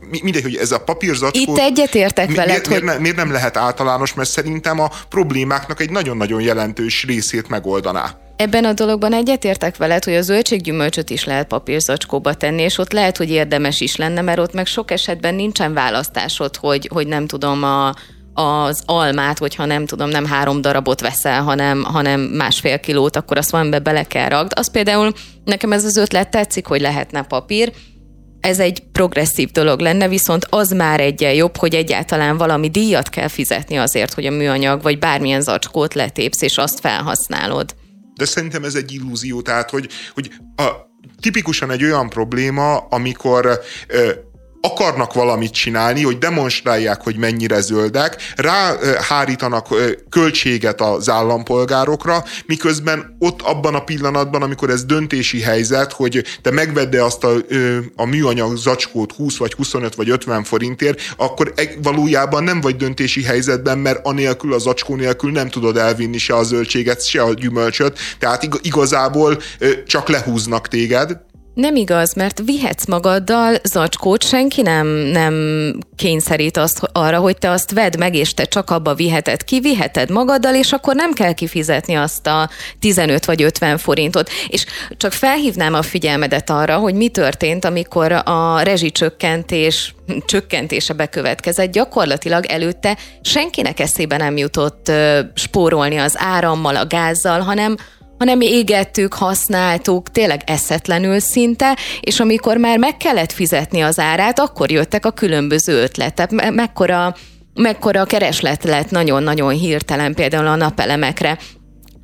mindegy, hogy ez a papír zacskó... Itt egyetértek mi- veled, miért, hogy- miért, ne, miért nem lehet általános, mert szerintem a problémáknak egy nagyon-nagyon jelentős részét megoldaná. Ebben a dologban egyetértek veled, hogy a zöldséggyümölcsöt is lehet papírzacskóba tenni, és ott lehet, hogy érdemes is lenne, mert ott meg sok esetben nincsen választásod, hogy, hogy nem tudom, a, az almát, hogyha nem tudom, nem három darabot veszel, hanem, hanem másfél kilót, akkor azt valamibe bele kell ragd. Az például nekem ez az ötlet tetszik, hogy lehetne papír, ez egy progresszív dolog lenne, viszont az már egyen jobb, hogy egyáltalán valami díjat kell fizetni azért, hogy a műanyag vagy bármilyen zacskót letépsz, és azt felhasználod. de szerintem ez egy illúzió, tehát hogy, hogy a, tipikusan egy olyan probléma, amikor ö, akarnak valamit csinálni, hogy demonstrálják, hogy mennyire zöldek, ráhárítanak költséget az állampolgárokra, miközben ott abban a pillanatban, amikor ez döntési helyzet, hogy te megvedd azt a, a műanyag zacskót 20 vagy 25 vagy 50 forintért, akkor e, valójában nem vagy döntési helyzetben, mert anélkül, a zacskó nélkül nem tudod elvinni se a zöldséget, se a gyümölcsöt, tehát igazából csak lehúznak téged, nem igaz, mert vihetsz magaddal zacskót, senki nem, nem kényszerít azt arra, hogy te azt vedd meg, és te csak abba viheted ki, viheted magaddal, és akkor nem kell kifizetni azt a 15 vagy 50 forintot. És csak felhívnám a figyelmedet arra, hogy mi történt, amikor a rezsicsökkentés csökkentése bekövetkezett. Gyakorlatilag előtte senkinek eszébe nem jutott spórolni az árammal, a gázzal, hanem hanem égettük, használtuk, tényleg eszetlenül szinte, és amikor már meg kellett fizetni az árát, akkor jöttek a különböző ötletek. Me- mekkora, mekkora kereslet lett nagyon-nagyon hirtelen például a napelemekre.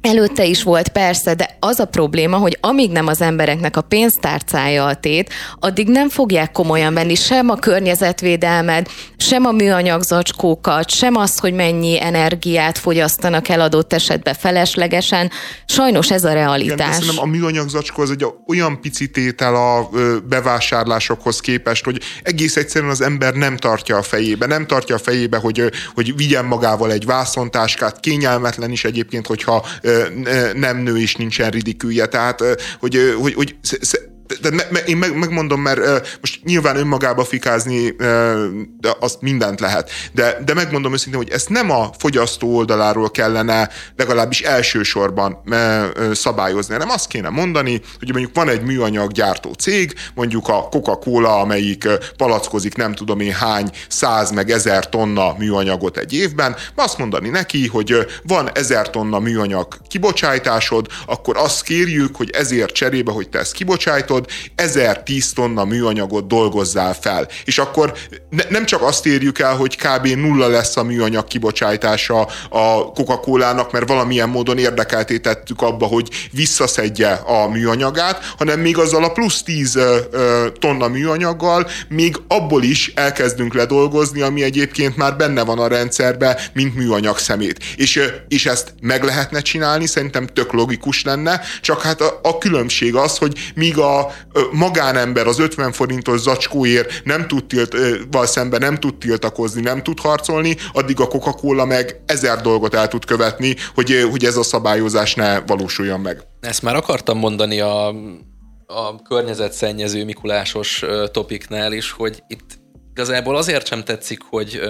Előtte is volt persze, de az a probléma, hogy amíg nem az embereknek a pénztárcája a tét, addig nem fogják komolyan venni sem a környezetvédelmet, sem a műanyag zacskókat, sem azt, hogy mennyi energiát fogyasztanak el adott esetben feleslegesen. Sajnos ez a realitás. Igen, a műanyag zacskó az egy olyan pici tétel a bevásárlásokhoz képest, hogy egész egyszerűen az ember nem tartja a fejébe, nem tartja a fejébe, hogy, hogy vigyen magával egy vászontáskát, kényelmetlen is egyébként, hogyha nem nő és nincsen ridikülje. Tehát, hogy, hogy, hogy de me, me, én meg, megmondom, mert uh, most nyilván önmagába fikázni uh, azt mindent lehet, de, de megmondom őszintén, hogy ezt nem a fogyasztó oldaláról kellene legalábbis elsősorban uh, szabályozni, hanem azt kéne mondani, hogy mondjuk van egy műanyag gyártó cég, mondjuk a Coca-Cola, amelyik palackozik nem tudom én hány száz meg ezer tonna műanyagot egy évben, azt mondani neki, hogy van ezer tonna műanyag kibocsátásod, akkor azt kérjük, hogy ezért cserébe, hogy te ezt kibocsájtod, tudod, 1010 tonna műanyagot dolgozzál fel. És akkor ne, nem csak azt érjük el, hogy kb. nulla lesz a műanyag kibocsátása a Coca-Cola-nak, mert valamilyen módon érdekeltétettük abba, hogy visszaszedje a műanyagát, hanem még azzal a plusz 10 tonna műanyaggal még abból is elkezdünk ledolgozni, ami egyébként már benne van a rendszerbe, mint műanyag szemét. És, és ezt meg lehetne csinálni, szerintem tök logikus lenne, csak hát a, a különbség az, hogy míg a magánember az 50 forintos zacskóért nem tud tilt, val szemben nem tud tiltakozni, nem tud harcolni, addig a Coca-Cola meg ezer dolgot el tud követni, hogy, hogy ez a szabályozás ne valósuljon meg. Ezt már akartam mondani a, a környezetszennyező Mikulásos topiknál is, hogy itt igazából azért sem tetszik, hogy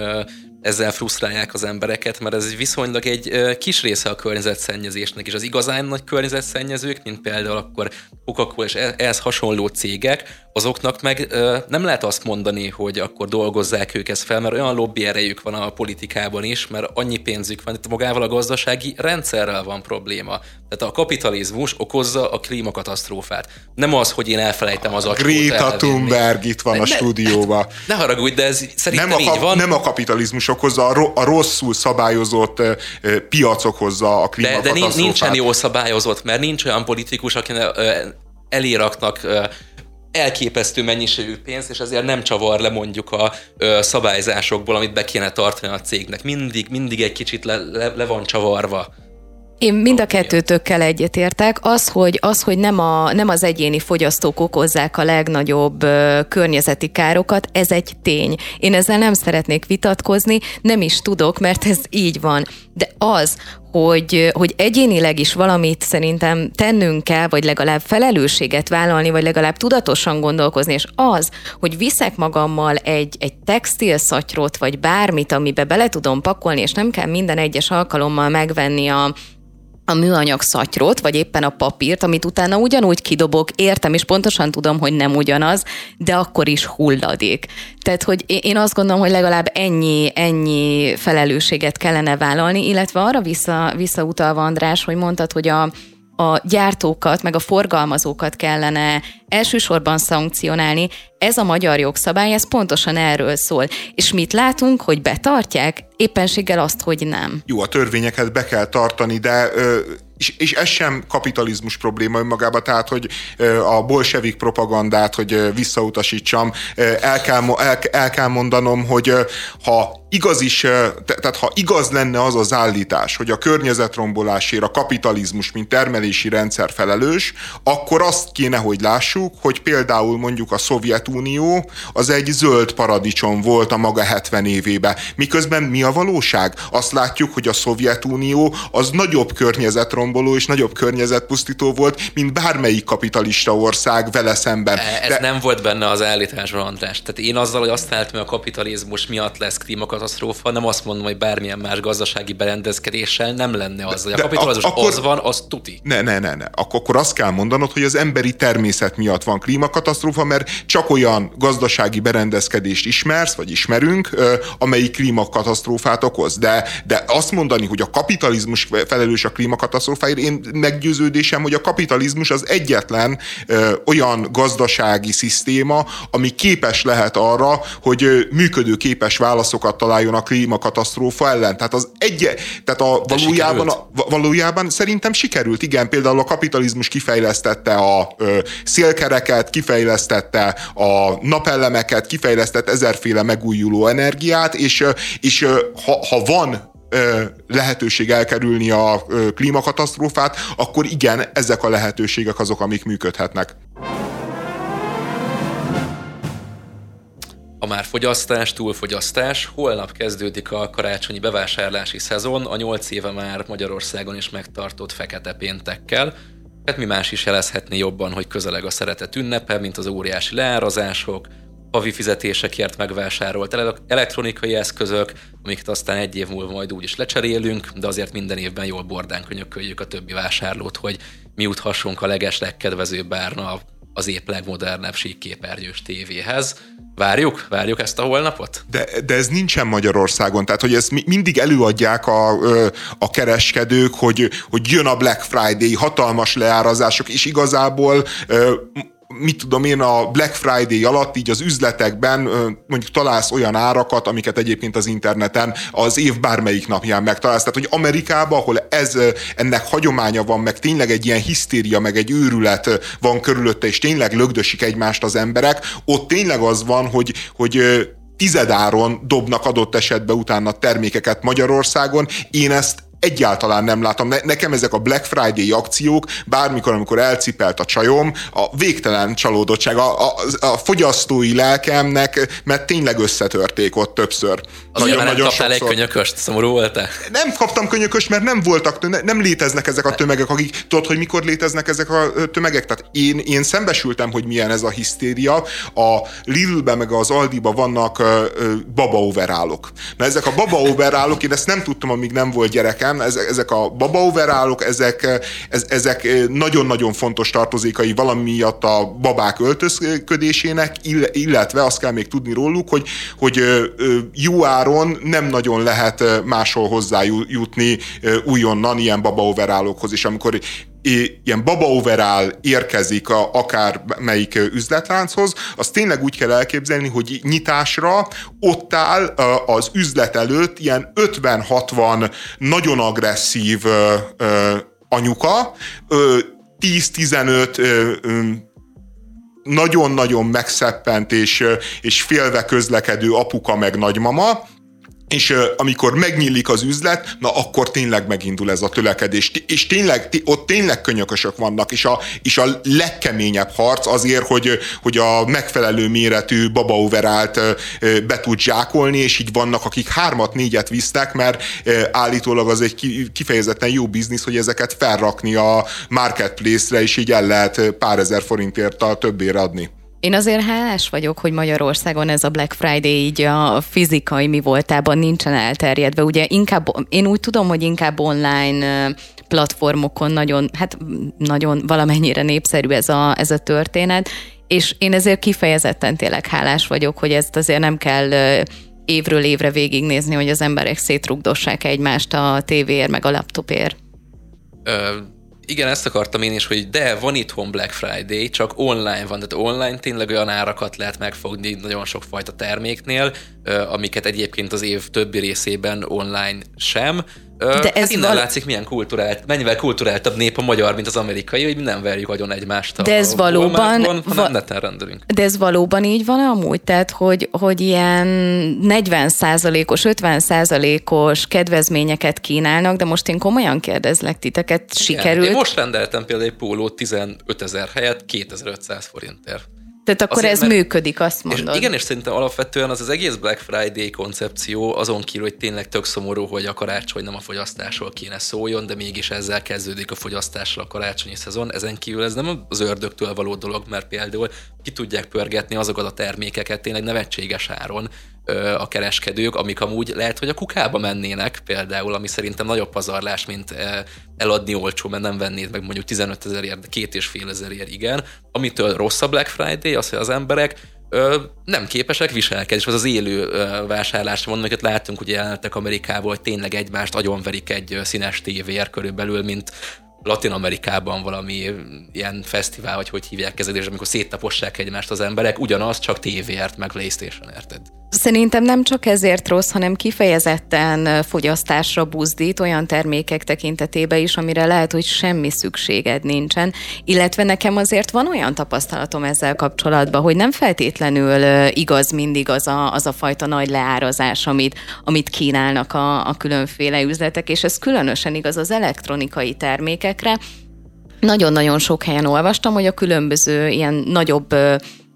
ezzel frusztrálják az embereket, mert ez viszonylag egy kis része a környezetszennyezésnek, és az igazán nagy környezetszennyezők, mint például akkor Coca-Cola és e-, ehhez hasonló cégek, azoknak meg nem lehet azt mondani, hogy akkor dolgozzák ők ezt fel, mert olyan lobby erejük van a politikában is, mert annyi pénzük van, itt magával a gazdasági rendszerrel van probléma. Tehát a kapitalizmus okozza a klímakatasztrófát. Nem az, hogy én elfelejtem az acskót Greta Thunberg itt van ne, a stúdióban. Ne, ne haragudj, de ez szerintem nem a, így van. Nem a kapitalizmus okozza, a, ro, a rosszul szabályozott uh, piac okozza a klímakatasztrófát. De, de nincsen jól szabályozott, mert nincs olyan politikus, akinek eléraknak elképesztő mennyiségű pénzt, és ezért nem csavar le mondjuk a ö, szabályzásokból, amit be kéne tartani a cégnek. Mindig, mindig egy kicsit le, le, le van csavarva. Én mind a kettőtökkel egyetértek. Az, hogy, az, hogy nem, a, nem az egyéni fogyasztók okozzák a legnagyobb ö, környezeti károkat, ez egy tény. Én ezzel nem szeretnék vitatkozni, nem is tudok, mert ez így van. De az, hogy, hogy egyénileg is valamit szerintem tennünk kell, vagy legalább felelősséget vállalni, vagy legalább tudatosan gondolkozni, és az, hogy viszek magammal egy, egy textilszatyrot, vagy bármit, amibe bele tudom pakolni, és nem kell minden egyes alkalommal megvenni a, a műanyag szatyrot, vagy éppen a papírt, amit utána ugyanúgy kidobok, értem, és pontosan tudom, hogy nem ugyanaz, de akkor is hulladék. Tehát, hogy én azt gondolom, hogy legalább ennyi, ennyi felelősséget kellene vállalni, illetve arra vissza, visszautalva András, hogy mondtad, hogy a, a gyártókat, meg a forgalmazókat kellene elsősorban szankcionálni. Ez a magyar jogszabály, ez pontosan erről szól. És mit látunk, hogy betartják? Éppenséggel azt, hogy nem. Jó, a törvényeket be kell tartani, de ö, és, és ez sem kapitalizmus probléma önmagában, tehát hogy a bolsevik propagandát, hogy visszautasítsam, el kell, el, el kell mondanom, hogy ha igaz is, tehát ha igaz lenne az az állítás, hogy a környezetrombolásért a kapitalizmus, mint termelési rendszer felelős, akkor azt kéne, hogy lássuk, hogy például mondjuk a Szovjetunió az egy zöld paradicsom volt a maga 70 évében. Miközben mi a valóság? Azt látjuk, hogy a Szovjetunió az nagyobb környezetromboló és nagyobb környezetpusztító volt, mint bármelyik kapitalista ország vele szemben. E, ez De... nem volt benne az állításban, András. Tehát én azzal, hogy azt állítom, hogy a kapitalizmus miatt lesz klímakat katasztrófa, nem azt mondom, hogy bármilyen más gazdasági berendezkedéssel nem lenne az, hogy a kapitalizmus akkor, az van, az tuti. Ne, ne, ne, ne. Ak- akkor azt kell mondanod, hogy az emberi természet miatt van klímakatasztrófa, mert csak olyan gazdasági berendezkedést ismersz, vagy ismerünk, amelyik klímakatasztrófát okoz. De, de azt mondani, hogy a kapitalizmus felelős a klímakatasztrófáért, én meggyőződésem, hogy a kapitalizmus az egyetlen ö, olyan gazdasági szisztéma, ami képes lehet arra, hogy működőképes válaszokat találjon a klímakatasztrófa ellen. Tehát az egy, tehát a valójában, a, valójában szerintem sikerült, igen, például a kapitalizmus kifejlesztette a ö, szélkereket, kifejlesztette a napelemeket, kifejlesztett ezerféle megújuló energiát, és, és ha, ha van lehetőség elkerülni a klímakatasztrófát, akkor igen, ezek a lehetőségek azok, amik működhetnek. A már fogyasztás, túlfogyasztás. Holnap kezdődik a karácsonyi bevásárlási szezon, a 8 éve már Magyarországon is megtartott fekete péntekkel. Hát mi más is jelezhetné jobban, hogy közeleg a szeretet ünnepe, mint az óriási leárazások, havi fizetésekért megvásárolt elektronikai eszközök, amiket aztán egy év múlva majd úgy is lecserélünk, de azért minden évben jól bordán könyököljük a többi vásárlót, hogy mi juthassunk a leges legkedvezőbb árna az épp legmodernebb síkképernyős tévéhez. Várjuk? Várjuk ezt a holnapot? De, de ez nincsen Magyarországon, tehát hogy ezt mindig előadják a, a kereskedők, hogy, hogy jön a Black Friday, hatalmas leárazások, és igazából mit tudom én, a Black Friday alatt így az üzletekben mondjuk találsz olyan árakat, amiket egyébként az interneten az év bármelyik napján megtalálsz. Tehát, hogy Amerikában, ahol ez, ennek hagyománya van, meg tényleg egy ilyen hisztéria, meg egy őrület van körülötte, és tényleg lögdösik egymást az emberek, ott tényleg az van, hogy, hogy tizedáron dobnak adott esetben utána termékeket Magyarországon. Én ezt egyáltalán nem látom. Ne, nekem ezek a Black Friday akciók, bármikor, amikor elcipelt a csajom, a végtelen csalódottság, a, a, a fogyasztói lelkemnek, mert tényleg összetörték ott többször. Azért nagyon, nagyon kaptál sokszor. egy könyököst, szomorú volt -e? Nem kaptam könyököst, mert nem voltak, nem léteznek ezek a tömegek, akik, tudod, hogy mikor léteznek ezek a tömegek? Tehát én, én szembesültem, hogy milyen ez a hisztéria. A Lidl-be meg az Aldi-ba vannak baba overálok. Na ezek a baba overálok, én ezt nem tudtam, amíg nem volt gyerekem, nem, ezek, a babaoverálok, ezek, ez, ezek nagyon-nagyon fontos tartozékai valami miatt a babák öltözködésének, illetve azt kell még tudni róluk, hogy, hogy jó áron nem nagyon lehet máshol hozzájutni újonnan ilyen babaoverálokhoz, és amikor ilyen baba overall érkezik a, akár melyik üzletlánchoz, az tényleg úgy kell elképzelni, hogy nyitásra ott áll az üzlet előtt ilyen 50-60 nagyon agresszív anyuka, 10-15 nagyon-nagyon megszeppent és, és félve közlekedő apuka meg nagymama, és amikor megnyílik az üzlet, na akkor tényleg megindul ez a tölekedés. És tényleg, ott tényleg könyökösök vannak, és a, és a legkeményebb harc azért, hogy, hogy a megfelelő méretű babaoverált be tud zsákolni, és így vannak, akik hármat, négyet visznek, mert állítólag az egy kifejezetten jó biznisz, hogy ezeket felrakni a marketplace-re, és így el lehet pár ezer forintért a többére adni. Én azért hálás vagyok, hogy Magyarországon ez a Black Friday így a fizikai mi voltában nincsen elterjedve. Ugye inkább, én úgy tudom, hogy inkább online platformokon nagyon, hát nagyon valamennyire népszerű ez a, ez a történet, és én ezért kifejezetten tényleg hálás vagyok, hogy ezt azért nem kell évről évre végignézni, hogy az emberek szétrugdossák egymást a tévéért, meg a laptopért. Ö- igen, ezt akartam én is, hogy de van itthon Black Friday, csak online van, tehát online tényleg olyan árakat lehet megfogni nagyon sok fajta terméknél, amiket egyébként az év többi részében online sem. De hát ez innen val- látszik, milyen kulturált, mennyivel kulturáltabb nép a magyar, mint az amerikai, hogy nem verjük agyon egymást. A, de ez valóban, van, va- neten rendelünk. De ez valóban így van amúgy? Tehát, hogy, hogy ilyen 40 százalékos, 50 százalékos kedvezményeket kínálnak, de most én komolyan kérdezlek titeket, sikerült? Igen, én most rendeltem például egy pólót 15 ezer helyett 2500 forintért. Tehát akkor Azért, ez mert, működik, azt mondod. És igen, és szerintem alapvetően az az egész Black Friday koncepció azon kívül, hogy tényleg tök szomorú, hogy a karácsony nem a fogyasztásról kéne szóljon, de mégis ezzel kezdődik a fogyasztással a karácsonyi szezon. Ezen kívül ez nem az ördögtől való dolog, mert például ki tudják pörgetni azokat a termékeket tényleg nevetséges áron, a kereskedők, amik amúgy lehet, hogy a kukába mennének például, ami szerintem nagyobb pazarlás, mint eladni olcsó, mert nem vennéd meg mondjuk 15 ezerért, két és fél ezerért igen. Amitől rossz a Black Friday, az, hogy az emberek ö, nem képesek viselkedni, és az az élő ö, vásárlás van, amiket látunk ugye jelentek Amerikából, hogy tényleg egymást agyonverik egy színes tévér körülbelül, mint Latin Amerikában valami ilyen fesztivál, vagy hogy hívják ezeket, és amikor széttapossák egymást az emberek, ugyanaz, csak tévéért, meg Playstation, érted? Szerintem nem csak ezért rossz, hanem kifejezetten fogyasztásra buzdít olyan termékek tekintetében is, amire lehet, hogy semmi szükséged nincsen. Illetve nekem azért van olyan tapasztalatom ezzel kapcsolatban, hogy nem feltétlenül igaz mindig az a, az a fajta nagy leárazás, amit, amit kínálnak a, a különféle üzletek, és ez különösen igaz az elektronikai termékekre. Nagyon-nagyon sok helyen olvastam, hogy a különböző ilyen nagyobb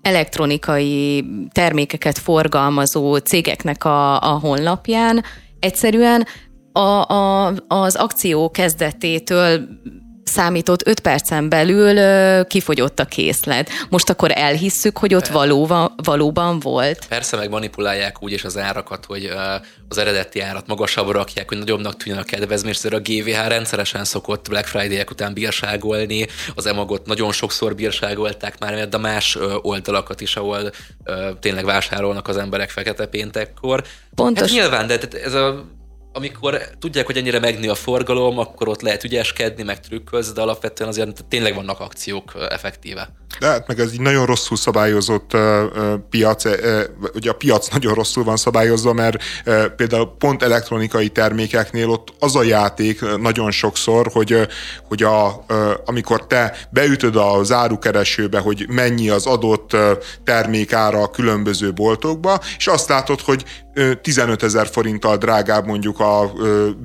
elektronikai termékeket forgalmazó cégeknek a, a honlapján. Egyszerűen a, a, az akció kezdetétől számított 5 percen belül kifogyott a készlet. Most akkor elhisszük, hogy ott valóban, valóban volt. Persze meg manipulálják úgy is az árakat, hogy az eredeti árat magasabbra rakják, hogy nagyobbnak tűnjön a kedvezmény, a GVH rendszeresen szokott Black Friday-ek után bírságolni, az emagot nagyon sokszor bírságolták már, de más oldalakat is, ahol tényleg vásárolnak az emberek fekete péntekkor. Pontos. Hát nyilván, de ez a amikor tudják, hogy ennyire megnő a forgalom, akkor ott lehet ügyeskedni, meg trükköz, de alapvetően azért tényleg vannak akciók effektíve. De hát meg ez egy nagyon rosszul szabályozott uh, piac, uh, ugye a piac nagyon rosszul van szabályozva, mert uh, például pont elektronikai termékeknél ott az a játék nagyon sokszor, hogy, hogy a, amikor te beütöd az árukeresőbe, hogy mennyi az adott termékára a különböző boltokba, és azt látod, hogy 15 ezer forinttal drágább mondjuk a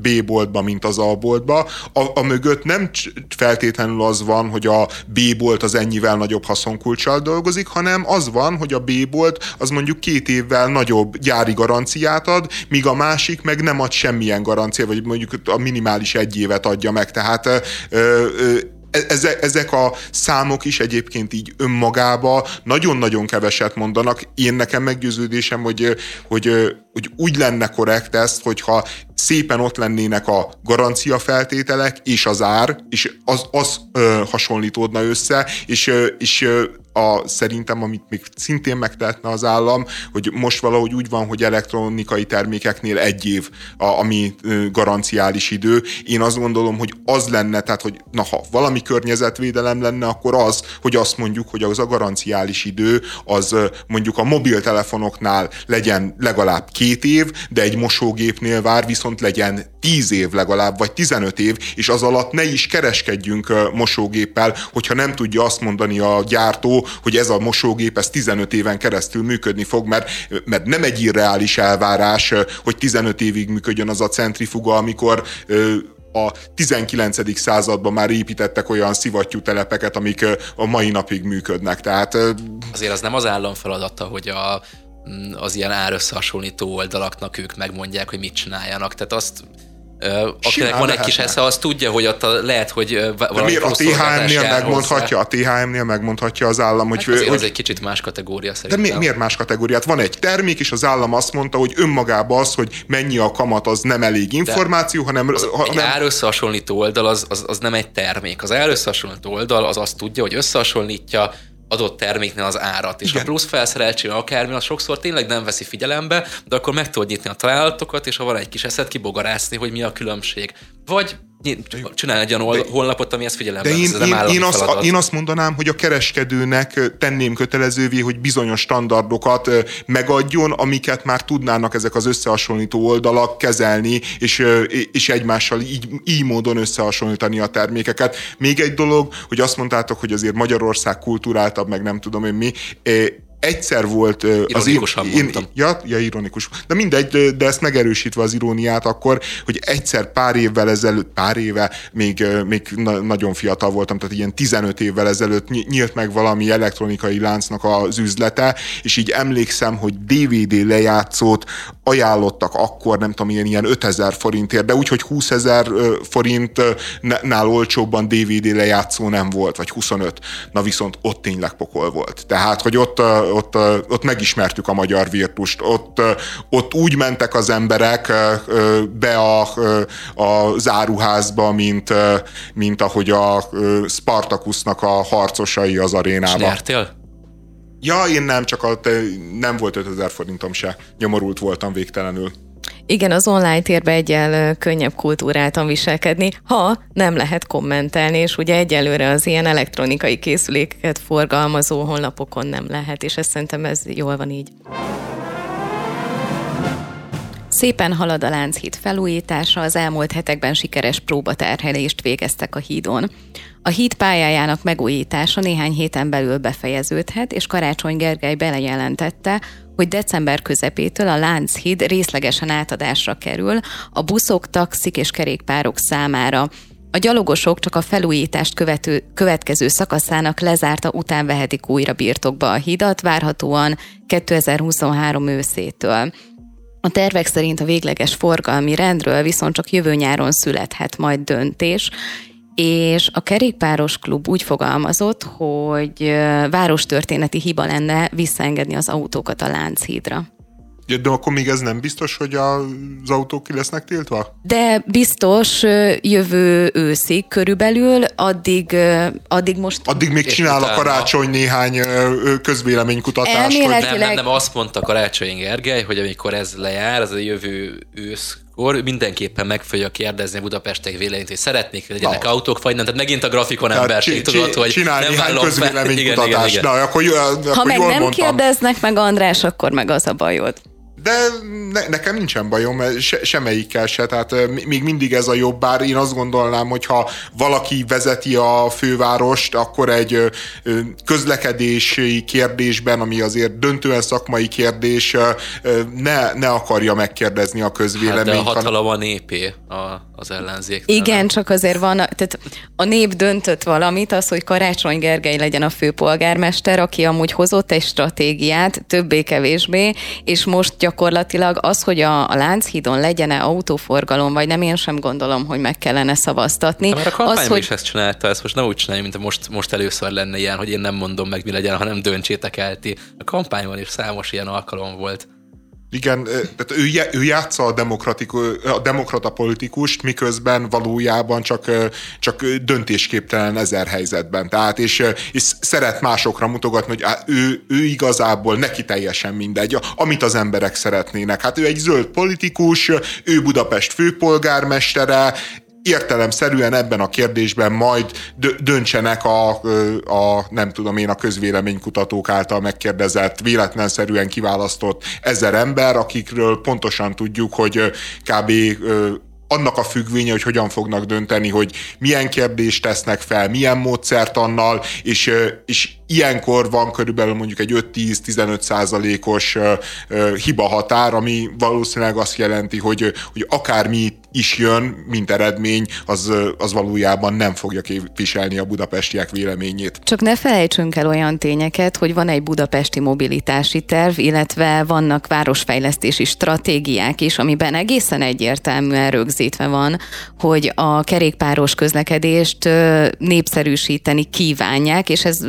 B boltba, mint az A boltba. A, a mögött nem feltétlenül az van, hogy a B bolt az ennyivel nagyobb haszonkulcsal dolgozik, hanem az van, hogy a B bolt az mondjuk két évvel nagyobb gyári garanciát ad, míg a másik meg nem ad semmilyen garanciát, vagy mondjuk a minimális egy évet adja meg. Tehát ö, ö, ezek, ezek a számok is egyébként így önmagába nagyon-nagyon keveset mondanak. Én nekem meggyőződésem, hogy, hogy, hogy úgy lenne korrekt ezt, hogyha szépen ott lennének a garancia feltételek és az ár, és az, az ö, hasonlítódna össze, és, és a, szerintem, amit még szintén megtehetne az állam, hogy most valahogy úgy van, hogy elektronikai termékeknél egy év, a, ami garanciális idő. Én azt gondolom, hogy az lenne, tehát hogy na ha valami környezetvédelem lenne, akkor az, hogy azt mondjuk, hogy az a garanciális idő, az mondjuk a mobiltelefonoknál legyen legalább két év, de egy mosógépnél vár viszont legyen tíz év legalább, vagy 15 év, és az alatt ne is kereskedjünk mosógéppel, hogyha nem tudja azt mondani a gyártó, hogy ez a mosógép ez 15 éven keresztül működni fog, mert, mert nem egy irreális elvárás, hogy 15 évig működjön az a centrifuga, amikor a 19. században már építettek olyan szivattyú telepeket, amik a mai napig működnek. Tehát, Azért az nem az állam feladata, hogy a, az ilyen árösszehasonlító oldalaknak ők megmondják, hogy mit csináljanak. Tehát azt akinek van egy kis esze, az tudja, hogy ott lehet, hogy valami miért a THM-nél megmondhatja, a THM-nél megmondhatja az állam, hogy... Hát hogy az egy kicsit más kategória szerintem. De mi, miért más kategóriát? Van egy termék, és az állam azt mondta, hogy önmagában az, hogy mennyi a kamat, az nem elég információ, De hanem... Az, hanem... Egy árösszehasonlító oldal az, az, az nem egy termék. Az árösszehasonlító oldal az azt tudja, hogy összehasonlítja adott terméknél az árat. És Igen. a plusz felszereltség akármi, az sokszor tényleg nem veszi figyelembe, de akkor meg tudod nyitni a találatokat, és ha van egy kis eszed, kibogarászni, hogy mi a különbség. Vagy csinálni egy olyan honlapot, ami ezt figyelembe De én, ez én, én, azt, én azt mondanám, hogy a kereskedőnek tenném kötelezővé, hogy bizonyos standardokat megadjon, amiket már tudnának ezek az összehasonlító oldalak kezelni, és, és egymással így, így módon összehasonlítani a termékeket. Még egy dolog, hogy azt mondtátok, hogy azért Magyarország kultúráltabb, meg nem tudom én mi egyszer volt az én, én, ja, ja, ironikus. De mindegy, de ezt megerősítve az iróniát akkor, hogy egyszer pár évvel ezelőtt, pár éve, még, még na, nagyon fiatal voltam, tehát ilyen 15 évvel ezelőtt nyílt meg valami elektronikai láncnak az üzlete, és így emlékszem, hogy DVD lejátszót ajánlottak akkor, nem tudom, ilyen, ilyen 5000 forintért, de úgy, hogy 20 ezer forintnál olcsóbban DVD lejátszó nem volt, vagy 25. Na viszont ott tényleg pokol volt. Tehát, hogy ott ott, ott megismertük a magyar virtust. Ott, ott úgy mentek az emberek be a, a záruházba, mint, mint ahogy a Spartakusznak a harcosai az arénába. nyertél? Ja, én nem, csak a, nem volt 5000 forintom se. Nyomorult voltam végtelenül. Igen, az online térbe egyel könnyebb kultúráltan viselkedni, ha nem lehet kommentelni, és ugye egyelőre az ilyen elektronikai készüléket forgalmazó honlapokon nem lehet, és ezt szerintem ez jól van így. Szépen halad a Lánchíd felújítása, az elmúlt hetekben sikeres próbaterhelést végeztek a hídon. A híd pályájának megújítása néhány héten belül befejeződhet, és Karácsony Gergely belejelentette, hogy december közepétől a Lánchíd részlegesen átadásra kerül a buszok, taxik és kerékpárok számára. A gyalogosok csak a felújítást követő, következő szakaszának lezárta után vehetik újra birtokba a hidat, várhatóan 2023 őszétől. A tervek szerint a végleges forgalmi rendről viszont csak jövő nyáron születhet majd döntés, és a kerékpáros klub úgy fogalmazott, hogy várostörténeti hiba lenne visszaengedni az autókat a Lánchídra. Ja, de akkor még ez nem biztos, hogy az autók ki lesznek tiltva? De biztos jövő őszig körülbelül, addig, addig most... Addig még csinál a karácsony néhány közvéleménykutatást. Elméletileg... Hogy... Nem, nem, nem, azt mondta Karácsony Gergely, hogy amikor ez lejár, az a jövő ősz akkor mindenképpen meg fogja kérdezni Budapestek véleményt, hogy szeretnék, hogy legyenek no. autók, vagy nem. Tehát megint a grafikon emberség, tudod, hogy csinálni nem vállom közvéleménykutatást. Na, akkor, akkor ha meg nem mondtam. kérdeznek meg András, akkor meg az a bajod. De ne, nekem nincsen bajom, se, semmelyikkel se, tehát még mindig ez a jobb, bár én azt gondolnám, hogy ha valaki vezeti a fővárost, akkor egy közlekedési kérdésben, ami azért döntően szakmai kérdés, ne, ne akarja megkérdezni a közvéleményt. Hát de a hatalom a népé a, az ellenzék. Igen, csak azért van, tehát a nép döntött valamit, az, hogy Karácsony Gergely legyen a főpolgármester, aki amúgy hozott egy stratégiát, többé-kevésbé, és most gyakorlatilag az, hogy a, a Lánchídon legyen-e autóforgalom, vagy nem, én sem gondolom, hogy meg kellene szavaztatni. De a az, hogy... is ezt csinálta, ezt most nem úgy csinálja, mint most, most először lenne ilyen, hogy én nem mondom meg, mi legyen, hanem döntsétek el ti. A kampányban is számos ilyen alkalom volt. Igen, tehát ő, ő játsza a, a demokrata politikust, miközben valójában csak, csak döntésképtelen ezer helyzetben. Tehát, és, és szeret másokra mutogatni, hogy ő, ő igazából neki teljesen mindegy, amit az emberek szeretnének. Hát ő egy zöld politikus, ő Budapest főpolgármestere, értelemszerűen ebben a kérdésben majd döntsenek a, a nem tudom én, a közvéleménykutatók által megkérdezett, véletlenszerűen kiválasztott ezer ember, akikről pontosan tudjuk, hogy kb annak a függvénye, hogy hogyan fognak dönteni, hogy milyen kérdést tesznek fel, milyen módszertannal, és, és ilyenkor van körülbelül mondjuk egy 5-10-15 százalékos hiba határ, ami valószínűleg azt jelenti, hogy, hogy akármi is jön, mint eredmény, az, az valójában nem fogja képviselni a budapestiek véleményét. Csak ne felejtsünk el olyan tényeket, hogy van egy budapesti mobilitási terv, illetve vannak városfejlesztési stratégiák is, amiben egészen egyértelműen rögzítve van, hogy a kerékpáros közlekedést népszerűsíteni kívánják, és ez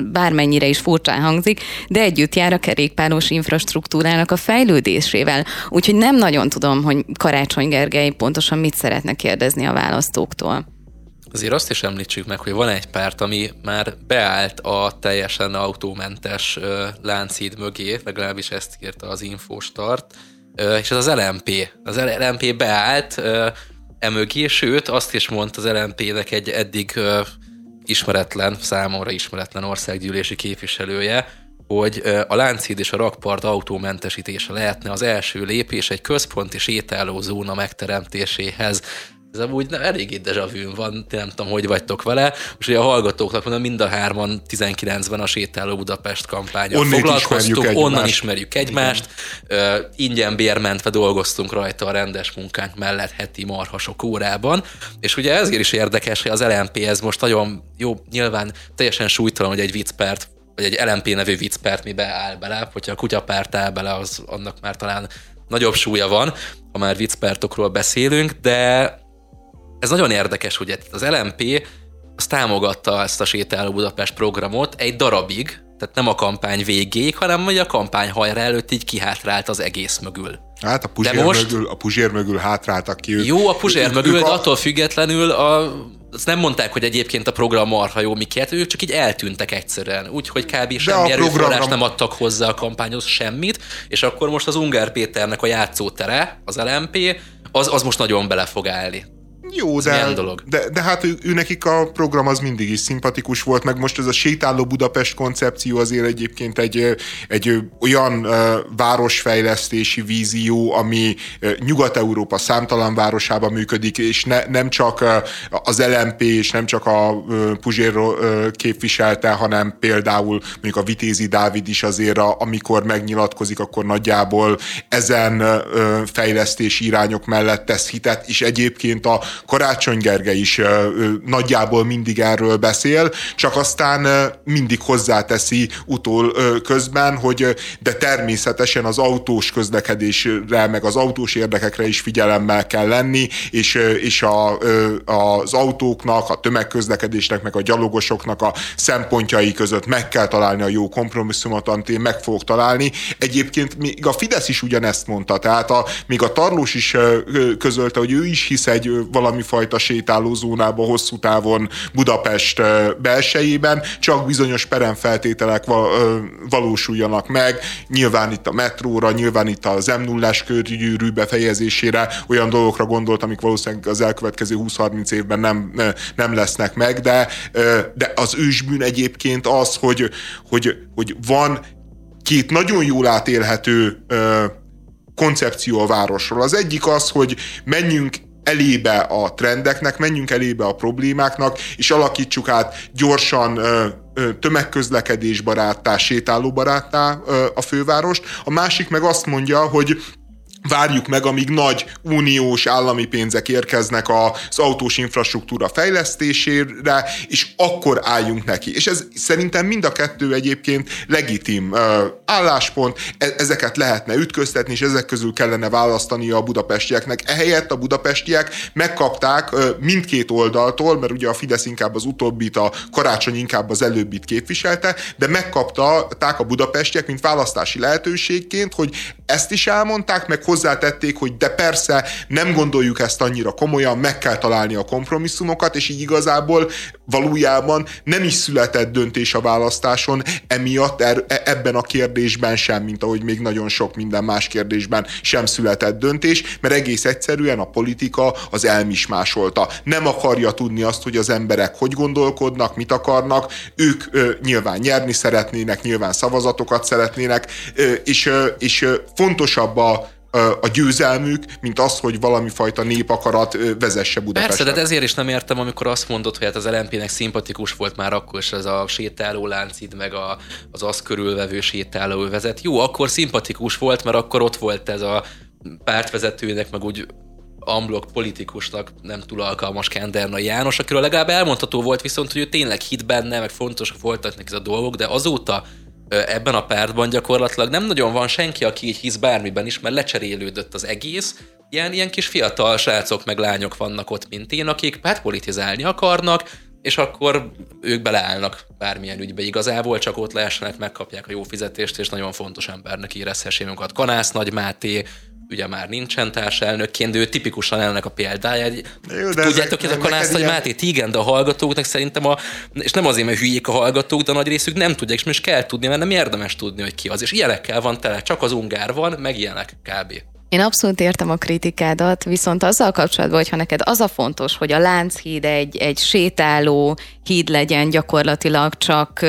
bármennyire is furcsán hangzik, de együtt jár a kerékpáros infrastruktúrának a fejlődésével. Úgyhogy nem nagyon tudom, hogy Karácsony Gergely pontosan mit szeretne kérdezni a választóktól. Azért azt is említsük meg, hogy van egy párt, ami már beállt a teljesen autómentes láncid mögé, legalábbis ezt írta az Infostart, és ez az LMP. Az LMP beállt, emögé, sőt azt is mondta az LNP-nek egy eddig ismeretlen, számomra ismeretlen országgyűlési képviselője, hogy a Lánchíd és a Rakpart autómentesítése lehetne az első lépés egy központi sétálózóna megteremtéséhez. Ez amúgy eléggé deja vu van, nem tudom, hogy vagytok vele. Most ugye a hallgatóknak mondom, mind a hárman 19-ben a Sétáló Budapest kampányon Onnét foglalkoztunk, ismerjük onnan egymást. ismerjük egymást. Uh, ingyen bérmentve dolgoztunk rajta a rendes munkánk mellett heti marhasok órában. És ugye ezért is érdekes, hogy az LNP ez most nagyon jó, nyilván teljesen súlytalan, hogy egy viccpert vagy egy LMP nevű viccpert mibe áll bele, hogyha a kutyapárt áll bele, az annak már talán nagyobb súlya van, ha már viccpertokról beszélünk, de ez nagyon érdekes, hogy az LMP az támogatta ezt a Sétáló Budapest programot egy darabig, tehát nem a kampány végéig, hanem hogy a kampány hajra előtt így kihátrált az egész mögül. Hát a Puzsér, most- mögül, a Puzsér mögül hátráltak ki. Ők, Jó, a Puzsér mögül, de a- attól függetlenül a, azt nem mondták, hogy egyébként a program marha jó miket, ők csak így eltűntek egyszerűen. Úgyhogy kb. semmi erőforrás programra- nem adtak hozzá a kampányhoz semmit, és akkor most az Ungár Péternek a játszótere, az LMP, az, az most nagyon bele fog állni. Jó, de, milyen dolog? de, de hát ő, ő nekik a program az mindig is szimpatikus volt, meg most ez a sétáló Budapest koncepció azért egyébként egy, egy olyan uh, városfejlesztési vízió, ami uh, Nyugat-Európa számtalan városában működik, és ne, nem csak uh, az LMP, és nem csak a uh, Puzsér uh, képviselte, hanem például mondjuk a Vitézi Dávid is azért, a, amikor megnyilatkozik, akkor nagyjából ezen ö, fejlesztési irányok mellett tesz hitet, és egyébként a Karácsony Gergely is nagyjából mindig erről beszél, csak aztán mindig hozzáteszi utól közben, hogy de természetesen az autós közlekedésre, meg az autós érdekekre is figyelemmel kell lenni, és, és a, az autóknak, a tömegközlekedésnek, meg a gyalogosoknak a szempontjai között meg kell találni a jó kompromisszumot, amit én meg fogok találni. Egyébként még a Fidesz is ugyanezt mondta, tehát a, még a Tarlós is közölte, hogy ő is hisz egy ö, valami fajta sétálózónába hosszú távon Budapest belsejében, csak bizonyos peremfeltételek valósuljanak meg. Nyilván itt a metróra, nyilván itt az m 0 körgyűrű befejezésére olyan dolgokra gondolt, amik valószínűleg az elkövetkező 20-30 évben nem, nem lesznek meg, de, de az ősbűn egyébként az, hogy, hogy, hogy van két nagyon jól átélhető koncepció a városról. Az egyik az, hogy menjünk elébe a trendeknek, menjünk elébe a problémáknak, és alakítsuk át gyorsan ö, tömegközlekedésbaráttá, sétálóbaráttá a fővárost. A másik meg azt mondja, hogy várjuk meg, amíg nagy uniós állami pénzek érkeznek az autós infrastruktúra fejlesztésére, és akkor álljunk neki. És ez szerintem mind a kettő egyébként legitim álláspont, e- ezeket lehetne ütköztetni, és ezek közül kellene választani a budapestieknek. Ehelyett a budapestiek megkapták mindkét oldaltól, mert ugye a Fidesz inkább az utóbbit, a karácsony inkább az előbbit képviselte, de megkapták a budapestiek, mint választási lehetőségként, hogy ezt is elmondták, meg hozzátették, hogy de persze nem gondoljuk ezt annyira komolyan, meg kell találni a kompromisszumokat, és így igazából valójában nem is született döntés a választáson, emiatt er, e- ebben a kérdésben sem, mint ahogy még nagyon sok minden más kérdésben sem született döntés, mert egész egyszerűen a politika az elmismásolta. Nem akarja tudni azt, hogy az emberek hogy gondolkodnak, mit akarnak, ők ö, nyilván nyerni szeretnének, nyilván szavazatokat szeretnének, ö, és, ö, és ö, fontosabb a a győzelmük, mint az, hogy valami fajta népakarat vezesse Budapestet. Persze, de ezért is nem értem, amikor azt mondod, hogy hát az LNP-nek szimpatikus volt már akkor is ez a sétáló láncid, meg a, az azt körülvevő sétáló vezet. Jó, akkor szimpatikus volt, mert akkor ott volt ez a pártvezetőnek, meg úgy amblok politikusnak nem túl alkalmas Kendernai János, akiről legalább elmondható volt viszont, hogy ő tényleg hit benne, meg fontos voltak neki ez a dolgok, de azóta ebben a pártban gyakorlatilag nem nagyon van senki, aki így hisz bármiben is, mert lecserélődött az egész. Ilyen, ilyen kis fiatal srácok meg lányok vannak ott, mint én, akik hát politizálni akarnak, és akkor ők beleállnak bármilyen ügybe igazából, csak ott lehessenek, megkapják a jó fizetést, és nagyon fontos embernek érezhessék magukat. Kanász Nagy Máté, ugye már nincsen társelnökként, de ő tipikusan ennek a példája. Egy, Jó, de Tudjátok, hogy ezek- ez a Kanász neked Nagy ilyen- Máté, igen, de a hallgatóknak szerintem a, és nem azért, mert hülyék a hallgatók, de a nagy részük nem tudják, és most kell tudni, mert nem érdemes tudni, hogy ki az. És ilyenekkel van tele, csak az ungár van, meg ilyenek kb. Én abszolút értem a kritikádat, viszont azzal kapcsolatban, hogyha neked az a fontos, hogy a Lánchíd egy, egy sétáló híd legyen gyakorlatilag csak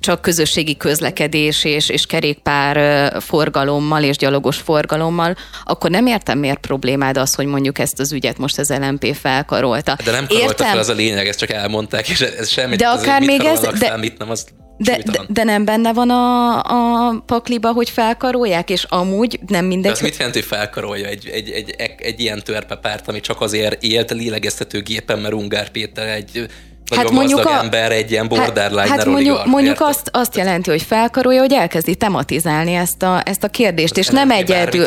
csak közösségi közlekedés és, és kerékpár forgalommal és gyalogos forgalommal, akkor nem értem, miért problémád az, hogy mondjuk ezt az ügyet most az LMP felkarolta. De nem karolta értem, fel, az a lényeg, ezt csak elmondták, és ez semmit, de akár még ez, de, fel, mit nem, az de, de, de nem benne van a, a pakliba, hogy felkarolják, és amúgy nem mindegy. De az mit jelent, hogy felkarolja egy, egy, egy, egy, egy ilyen törpepárt, ami csak azért élt lélegeztető gépen, mert Ungár Péter egy hát mondjuk a, ember egy ilyen hát- borderline Hát, hát mondjuk, mondjuk azt, azt jelenti, hogy felkarolja, hogy elkezdi tematizálni ezt a, ezt a kérdést, az és nem egyedül.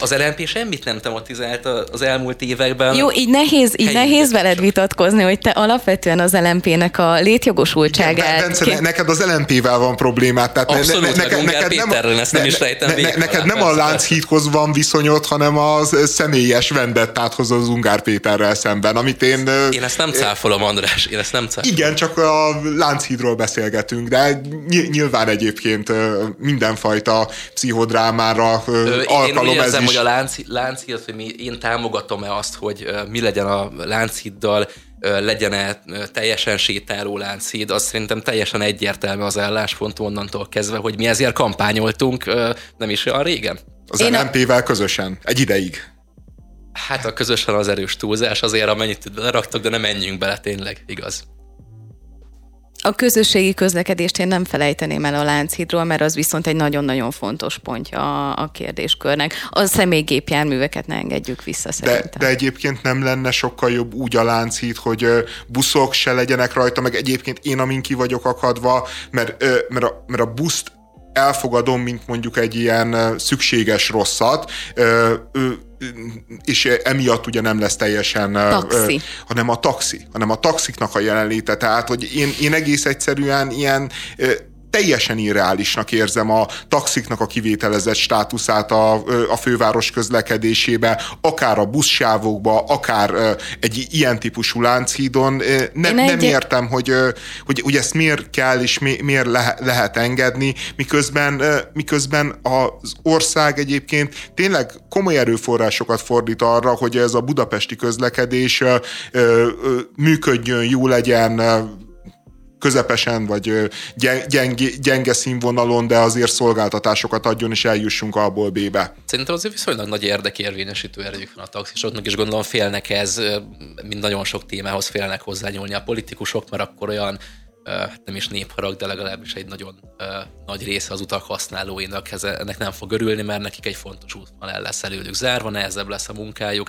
Az LNP semmit nem tematizált az elmúlt években. Jó, így nehéz, így nehéz veled vitatkozni, hogy te alapvetően az LNP-nek a létjogosultságát... Bence, ki... neked az LNP-vel van problémát. Tehát Abszolút, ne, ne, neked, neked nem, ezt nem ne, is rejtem ne, Neked nem a Lánchídhoz van viszonyod, hanem a személyes vendettáthoz az Ungár Péterrel szemben, amit én... Én ezt nem cáfolom, András, én ezt nem cáfolom. Igen, csak a Lánchídról beszélgetünk, de nyilván egyébként mindenfajta pszichodrámára Ö, alkalom én úgy érzem, ez is. hogy a Lánchíd, Lánchíd, hogy mi, én támogatom-e azt, hogy mi legyen a Lánchíddal, legyen-e teljesen sétáló Lánchíd, az szerintem teljesen egyértelmű az álláspont onnantól kezdve, hogy mi ezért kampányoltunk nem is olyan régen. Az LMP-vel közösen, egy ideig. Hát a közösen az erős túlzás, azért amennyit leraktak, de nem menjünk bele tényleg, igaz. A közösségi közlekedést én nem felejteném el a Lánchídról, mert az viszont egy nagyon-nagyon fontos pontja a, a kérdéskörnek. A személygépjárműveket ne engedjük vissza szerintem. De, de egyébként nem lenne sokkal jobb úgy a Lánchíd, hogy buszok se legyenek rajta, meg egyébként én amin ki vagyok akadva, mert, mert, a, mert a buszt elfogadom, mint mondjuk egy ilyen szükséges rosszat, és emiatt ugye nem lesz teljesen, taxi. hanem a taxi, hanem a taxiknak a jelenléte. Tehát, hogy én, én egész egyszerűen ilyen teljesen irreálisnak érzem a taxiknak a kivételezett státuszát a, a főváros közlekedésébe, akár a buszsávokba, akár egy ilyen típusú lánchídon. Ne, nem egy... értem, hogy, hogy, hogy ezt miért kell és mi, miért le, lehet engedni, miközben, miközben az ország egyébként tényleg komoly erőforrásokat fordít arra, hogy ez a budapesti közlekedés működjön, jó legyen, közepesen, vagy gyenge, gyenge színvonalon, de azért szolgáltatásokat adjon, és eljussunk abból B-be. Szerintem azért viszonylag nagy érdekérvényesítő erejük van a taxisoknak, és gondolom félnek ez, mint nagyon sok témához félnek hozzányúlni a politikusok, mert akkor olyan nem is népharag, de legalábbis egy nagyon nagy része az utak használóinak ennek nem fog örülni, mert nekik egy fontos útvonal lesz előlük zárva, nehezebb lesz a munkájuk,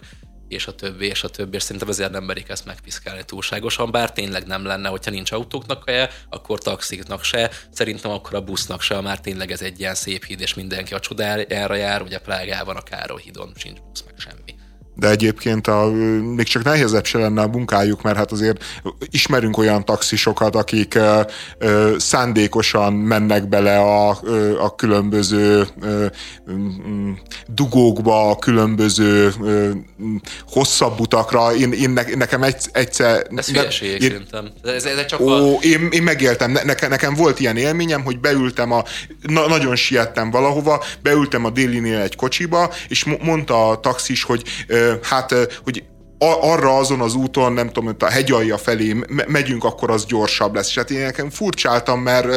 és a többi, és a többi, és szerintem ezért nem merik ezt megpiszkálni túlságosan, bár tényleg nem lenne, hogyha nincs autóknak se, akkor taxiknak se, szerintem akkor a busznak se, már tényleg ez egy ilyen szép híd, és mindenki a csodájára jár, ugye Plágában a Károly hídon sincs busz, meg semmi de egyébként a, még csak nehézebb se lenne a munkájuk, mert hát azért ismerünk olyan taxisokat, akik ö, ö, szándékosan mennek bele a, ö, a különböző ö, dugókba, a különböző ö, hosszabb utakra. Én, én ne, nekem egy, egyszer... Ez hülyeség, én, szerintem. Ez, ez csak ó, a... én, én megéltem. Ne, nekem, nekem volt ilyen élményem, hogy beültem a... Na, nagyon siettem valahova, beültem a délinél egy kocsiba, és mondta a taxis, hogy hát, hogy arra azon az úton, nem tudom, a hegyalja felé megyünk, akkor az gyorsabb lesz. És hát én nekem furcsáltam, mert,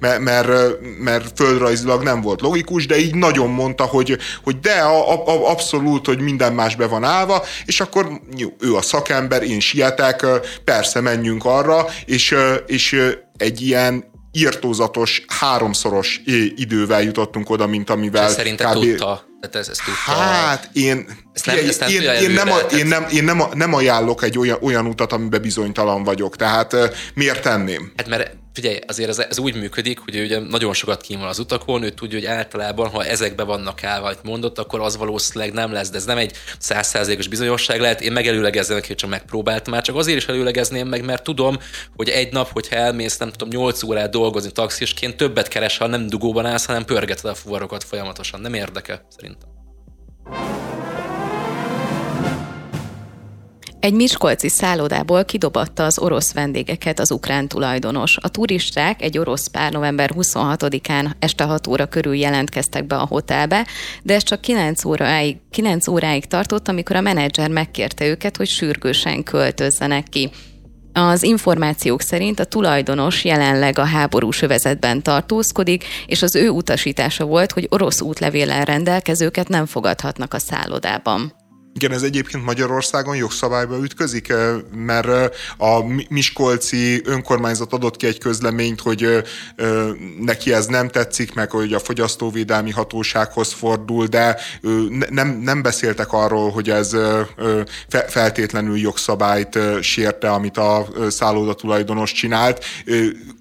mert, mert, mert földrajzilag nem volt logikus, de így nagyon mondta, hogy, hogy de a, a, abszolút, hogy minden más be van állva, és akkor ő a szakember, én sietek, persze menjünk arra, és, és egy ilyen írtózatos, háromszoros idővel jutottunk oda, mint amivel... És szerintem kb... tudta tehát ez, ez tudta. Hát én, ezt nem, ezt nem én, én, nem, a, én, nem, én nem, nem ajánlok egy olyan, olyan utat, amiben bizonytalan vagyok. Tehát miért tenném? Hát mert figyelj, azért ez, ez úgy működik, hogy ugye nagyon sokat kín van az utakon, ő tudja, hogy általában, ha ezekbe vannak állva, mondott, akkor az valószínűleg nem lesz, de ez nem egy százszázalékos bizonyosság lehet. Én megelőlegezem, hogy csak megpróbáltam már, csak azért is előlegezném meg, mert tudom, hogy egy nap, hogyha elmész, nem tudom, 8 órát dolgozni taxisként, többet keres, ha nem dugóban állsz, hanem pörgeted a fuvarokat folyamatosan. Nem érdekel, szerintem. Egy miskolci szállodából kidobatta az orosz vendégeket az ukrán tulajdonos. A turisták egy orosz pár november 26-án este 6 óra körül jelentkeztek be a hotelbe, de ez csak 9 óráig, 9 óráig tartott, amikor a menedzser megkérte őket, hogy sürgősen költözzenek ki. Az információk szerint a tulajdonos jelenleg a háborús övezetben tartózkodik, és az ő utasítása volt, hogy orosz útlevéllel rendelkezőket nem fogadhatnak a szállodában. Igen, ez egyébként Magyarországon jogszabályba ütközik, eh, mert eh, a Miskolci önkormányzat adott ki egy közleményt, hogy eh, neki ez nem tetszik, meg hogy a fogyasztóvédelmi hatósághoz fordul, de nem, nem beszéltek arról, hogy ez feltétlenül jogszabályt sérte, amit a szálloda tulajdonos csinált.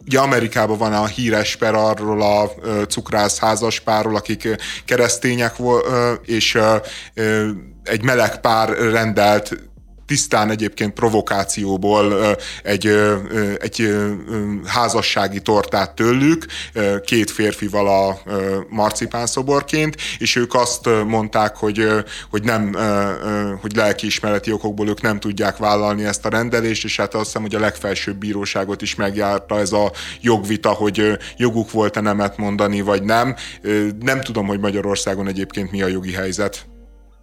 Ugye Amerikában van a híres per arról a cukrász házaspárról, akik keresztények, és egy meleg pár rendelt tisztán egyébként provokációból egy, egy házassági tortát tőlük, két férfival a marcipán szoborként, és ők azt mondták, hogy, hogy nem, hogy lelkiismereti okokból ők nem tudják vállalni ezt a rendelést, és hát azt hiszem, hogy a legfelsőbb bíróságot is megjárta ez a jogvita, hogy joguk volt-e nemet mondani, vagy nem. Nem tudom, hogy Magyarországon egyébként mi a jogi helyzet.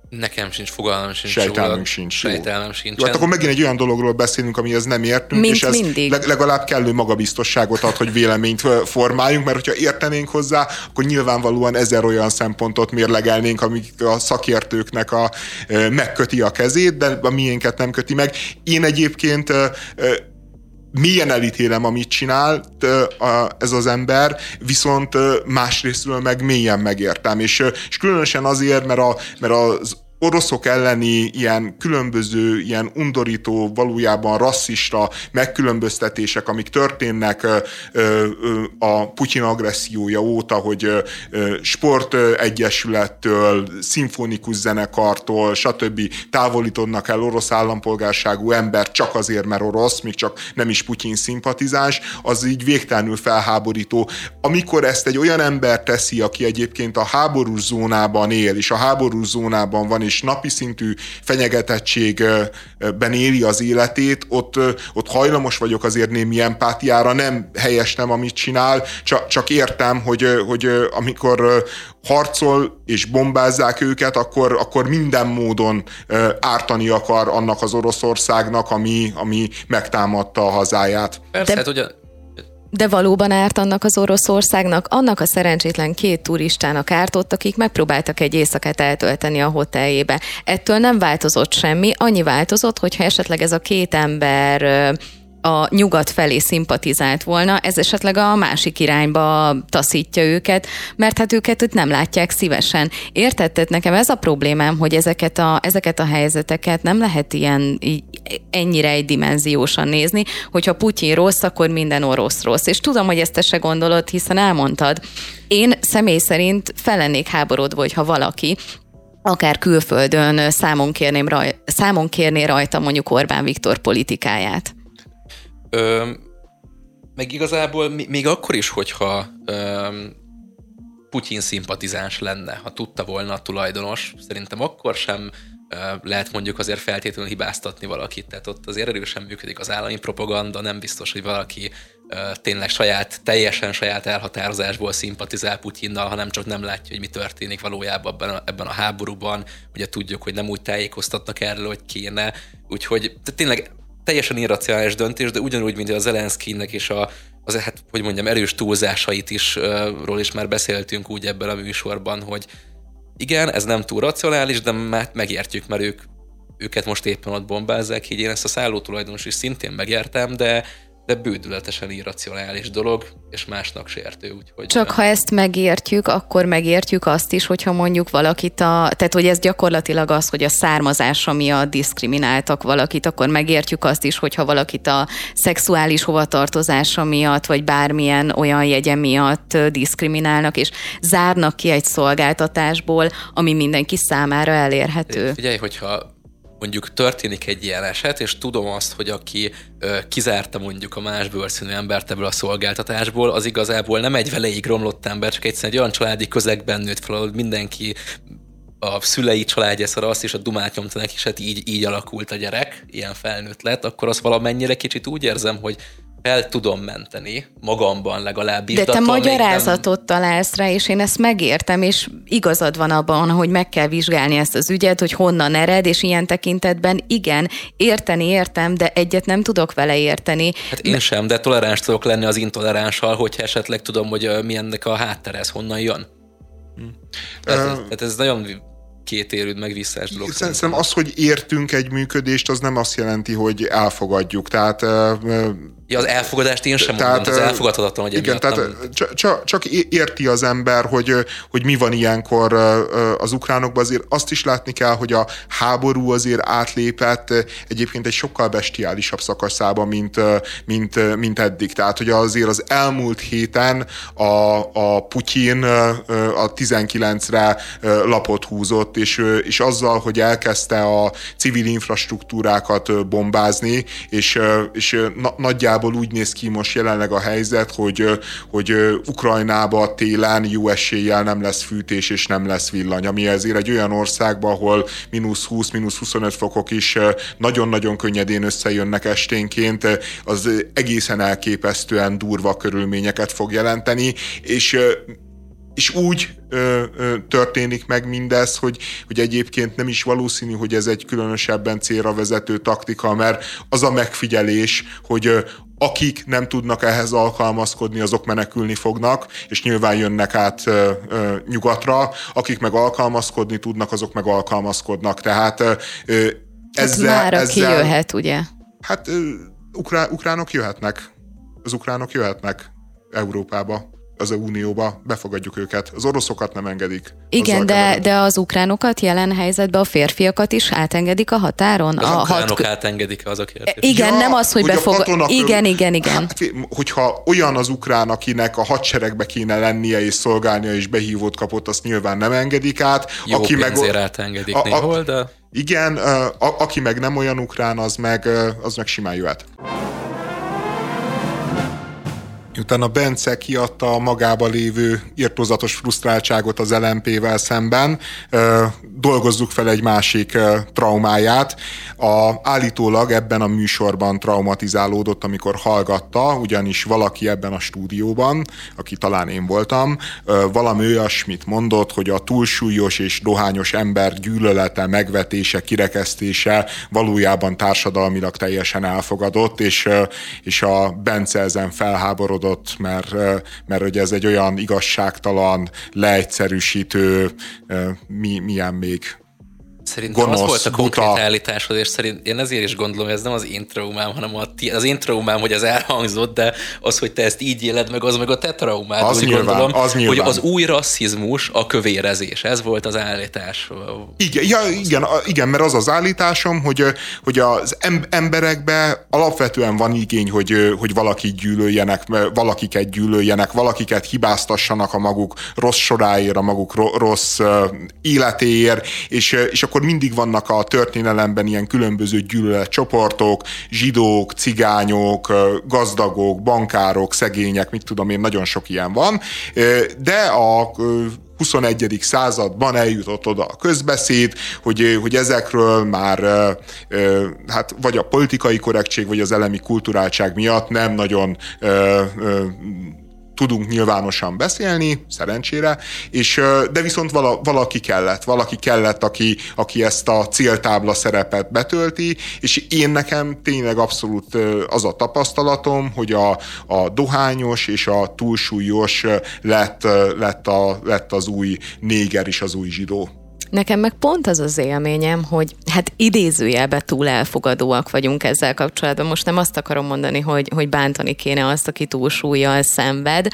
Nekem sincs fogalmam sincs. Sejtelmünk sincs. Sejtelmem sincs. Jó, hát akkor megint egy olyan dologról beszélünk, amihez nem értünk, Mint és ez mindig. legalább kellő magabiztosságot ad, hogy véleményt formáljunk, mert hogyha értenénk hozzá, akkor nyilvánvalóan ezer olyan szempontot mérlegelnénk, amik a szakértőknek a, megköti a kezét, de a miénket nem köti meg. Én egyébként milyen elítélem, amit csinál ez az ember, viszont másrésztről meg mélyen megértem. És, és különösen azért, mert, a, mert az oroszok elleni ilyen különböző, ilyen undorító, valójában rasszista megkülönböztetések, amik történnek a Putyin agressziója óta, hogy sportegyesülettől, szimfonikus zenekartól, stb. távolítodnak el orosz állampolgárságú ember csak azért, mert orosz, még csak nem is Putyin szimpatizáns, az így végtelenül felháborító. Amikor ezt egy olyan ember teszi, aki egyébként a háborús zónában él, és a háborús zónában van, és napi szintű fenyegetettségben éli az életét, ott, ott hajlamos vagyok azért némi empátiára, nem helyes nem, amit csinál, csak, csak értem, hogy, hogy amikor harcol és bombázzák őket, akkor, akkor minden módon ártani akar annak az Oroszországnak, ami, ami megtámadta a hazáját. Persze, De... hát ugye de valóban árt annak az Oroszországnak, annak a szerencsétlen két turistának ártott, akik megpróbáltak egy éjszakát eltölteni a hoteljébe. Ettől nem változott semmi, annyi változott, hogyha esetleg ez a két ember a nyugat felé szimpatizált volna, ez esetleg a másik irányba taszítja őket, mert hát őket itt nem látják szívesen. Értetted nekem ez a problémám, hogy ezeket a, ezeket a helyzeteket nem lehet ilyen ennyire egydimenziósan nézni, hogyha Putyin rossz, akkor minden orosz rossz. És tudom, hogy ezt te se gondolod, hiszen elmondtad. Én személy szerint fellennék háborodva, hogyha valaki akár külföldön számon, kérném raj, számon kérné rajta mondjuk Orbán Viktor politikáját. Ö, meg igazából még akkor is, hogyha ö, Putyin szimpatizáns lenne, ha tudta volna a tulajdonos, szerintem akkor sem ö, lehet mondjuk azért feltétlenül hibáztatni valakit. Tehát ott azért erősen működik az állami propaganda, nem biztos, hogy valaki ö, tényleg saját, teljesen saját elhatározásból szimpatizál Putyinnal, hanem csak nem látja, hogy mi történik valójában ebben a, ebben a háborúban. Ugye tudjuk, hogy nem úgy tájékoztatnak erről, hogy kéne. Úgyhogy tényleg teljesen irracionális döntés, de ugyanúgy, mint a Zelenszkinek és a, az, hát, hogy mondjam, erős túlzásait is, ról is már beszéltünk úgy ebben a műsorban, hogy igen, ez nem túl racionális, de már megértjük, mert ők, őket most éppen ott bombázzák, így én ezt a szállótulajdonos is szintén megértem, de de bődületesen irracionális dolog, és másnak sértő. Úgyhogy Csak ha ezt megértjük, akkor megértjük azt is, hogyha mondjuk valakit a, tehát hogy ez gyakorlatilag az, hogy a származása miatt diszkrimináltak valakit, akkor megértjük azt is, hogyha valakit a szexuális hovatartozása miatt, vagy bármilyen olyan jegye miatt diszkriminálnak, és zárnak ki egy szolgáltatásból, ami mindenki számára elérhető. Figyelj, hogyha mondjuk történik egy ilyen eset, és tudom azt, hogy aki ö, kizárta mondjuk a más bőrszínű embert ebből a szolgáltatásból, az igazából nem egy veleig romlott ember, csak egyszerűen egy olyan családi közegben nőtt fel, ahol mindenki a szülei családja szar azt, és a dumát nyomta neki, és hát így, így alakult a gyerek, ilyen felnőtt lett, akkor az valamennyire kicsit úgy érzem, hogy fel tudom menteni, magamban legalábbis. De, de te magyarázatot nem... találsz rá, és én ezt megértem, és igazad van abban, hogy meg kell vizsgálni ezt az ügyet, hogy honnan ered, és ilyen tekintetben igen, érteni értem, de egyet nem tudok vele érteni. Hát én sem, de toleráns tudok lenni az intoleránssal, hogyha esetleg tudom, hogy milyennek a háttere, ez honnan jön. Hm. Tehát, uh, tehát ez nagyon két érőd meg visszás dolog. Szerintem az, hogy értünk egy működést, az nem azt jelenti, hogy elfogadjuk. Tehát Ja, az elfogadást én sem tehát, mondom, az elfogadhatatlan, hogy Igen, tehát nem... csak, csak érti az ember, hogy, hogy mi van ilyenkor az ukránokban, azért azt is látni kell, hogy a háború azért átlépett egyébként egy sokkal bestiálisabb szakaszába, mint, mint, mint eddig. Tehát, hogy azért az elmúlt héten a, a Putyin a 19-re lapot húzott, és, és azzal, hogy elkezdte a civil infrastruktúrákat bombázni, és, és nagyjából nagyjából úgy néz ki most jelenleg a helyzet, hogy, hogy Ukrajnába télen jó eséllyel nem lesz fűtés és nem lesz villany, ami ezért egy olyan országban, ahol mínusz 20, mínusz 25 fokok is nagyon-nagyon könnyedén összejönnek esténként, az egészen elképesztően durva körülményeket fog jelenteni, és és úgy ö, ö, történik meg mindez, hogy, hogy egyébként nem is valószínű, hogy ez egy különösebben célra vezető taktika, mert az a megfigyelés, hogy akik nem tudnak ehhez alkalmazkodni, azok menekülni fognak, és nyilván jönnek át ö, ö, nyugatra, akik meg alkalmazkodni tudnak, azok meg alkalmazkodnak. Tehát ö, ezzel... Hát már ezzel, jöhet, ugye? Hát ö, ukrá, ukránok jöhetnek. Az ukránok jöhetnek Európába az Unióba, befogadjuk őket. Az oroszokat nem engedik. Igen, de, de az ukránokat jelen helyzetben a férfiakat is átengedik a határon? Az a ukránok hat... átengedik az a kérdés. Igen, ja, nem az, hogy, hogy befog... Igen, igen, igen. Hát, hogyha olyan az ukrán, akinek a hadseregbe kéne lennie és szolgálnia és behívót kapott, azt nyilván nem engedik át. Jó aki meg átengedik a, a, néhol, de... Igen, a, a, aki meg nem olyan ukrán, az meg, az meg simán jöhet. Miután a Bence kiadta a magába lévő irtózatos frusztráltságot az LMP-vel szemben, dolgozzuk fel egy másik traumáját. A, állítólag ebben a műsorban traumatizálódott, amikor hallgatta, ugyanis valaki ebben a stúdióban, aki talán én voltam, valami olyasmit mondott, hogy a túlsúlyos és dohányos ember gyűlölete, megvetése, kirekesztése valójában társadalmilag teljesen elfogadott, és, és a Bence ezen felháborodott mondott, mert, mert hogy ez egy olyan igazságtalan, leegyszerűsítő, mi, milyen még Szerintem gonosz, az volt a konkrét buta. állításod, és szerint én ezért is gondolom, hogy ez nem az én traumám, hanem a ti, az én traumám, hogy az elhangzott, de az, hogy te ezt így éled meg, az meg a te traumád. Az úgy nyilván, gondolom, az nyilván. hogy az új rasszizmus a kövérezés. Ez volt az állítás. Igen, ja, igen, igen, mert az az állításom, hogy, hogy az emberekbe alapvetően van igény, hogy, hogy valaki gyűlöljenek, valakiket gyűlöljenek, valakiket hibáztassanak a maguk rossz soráért, a maguk rossz életéért, és, és akkor akkor mindig vannak a történelemben ilyen különböző gyűlöletcsoportok, zsidók, cigányok, gazdagok, bankárok, szegények, mit tudom én, nagyon sok ilyen van, de a 21. században eljutott oda a közbeszéd, hogy, hogy ezekről már hát vagy a politikai korrektség, vagy az elemi kulturáltság miatt nem nagyon tudunk nyilvánosan beszélni, szerencsére, és, de viszont vala, valaki kellett, valaki kellett, aki, aki ezt a céltábla szerepet betölti, és én nekem tényleg abszolút az a tapasztalatom, hogy a, a dohányos és a túlsúlyos lett, lett, a, lett az új néger és az új zsidó. Nekem meg pont az az élményem, hogy hát idézőjelben túl elfogadóak vagyunk ezzel kapcsolatban. Most nem azt akarom mondani, hogy, hogy bántani kéne azt, aki túlsúlyjal szenved.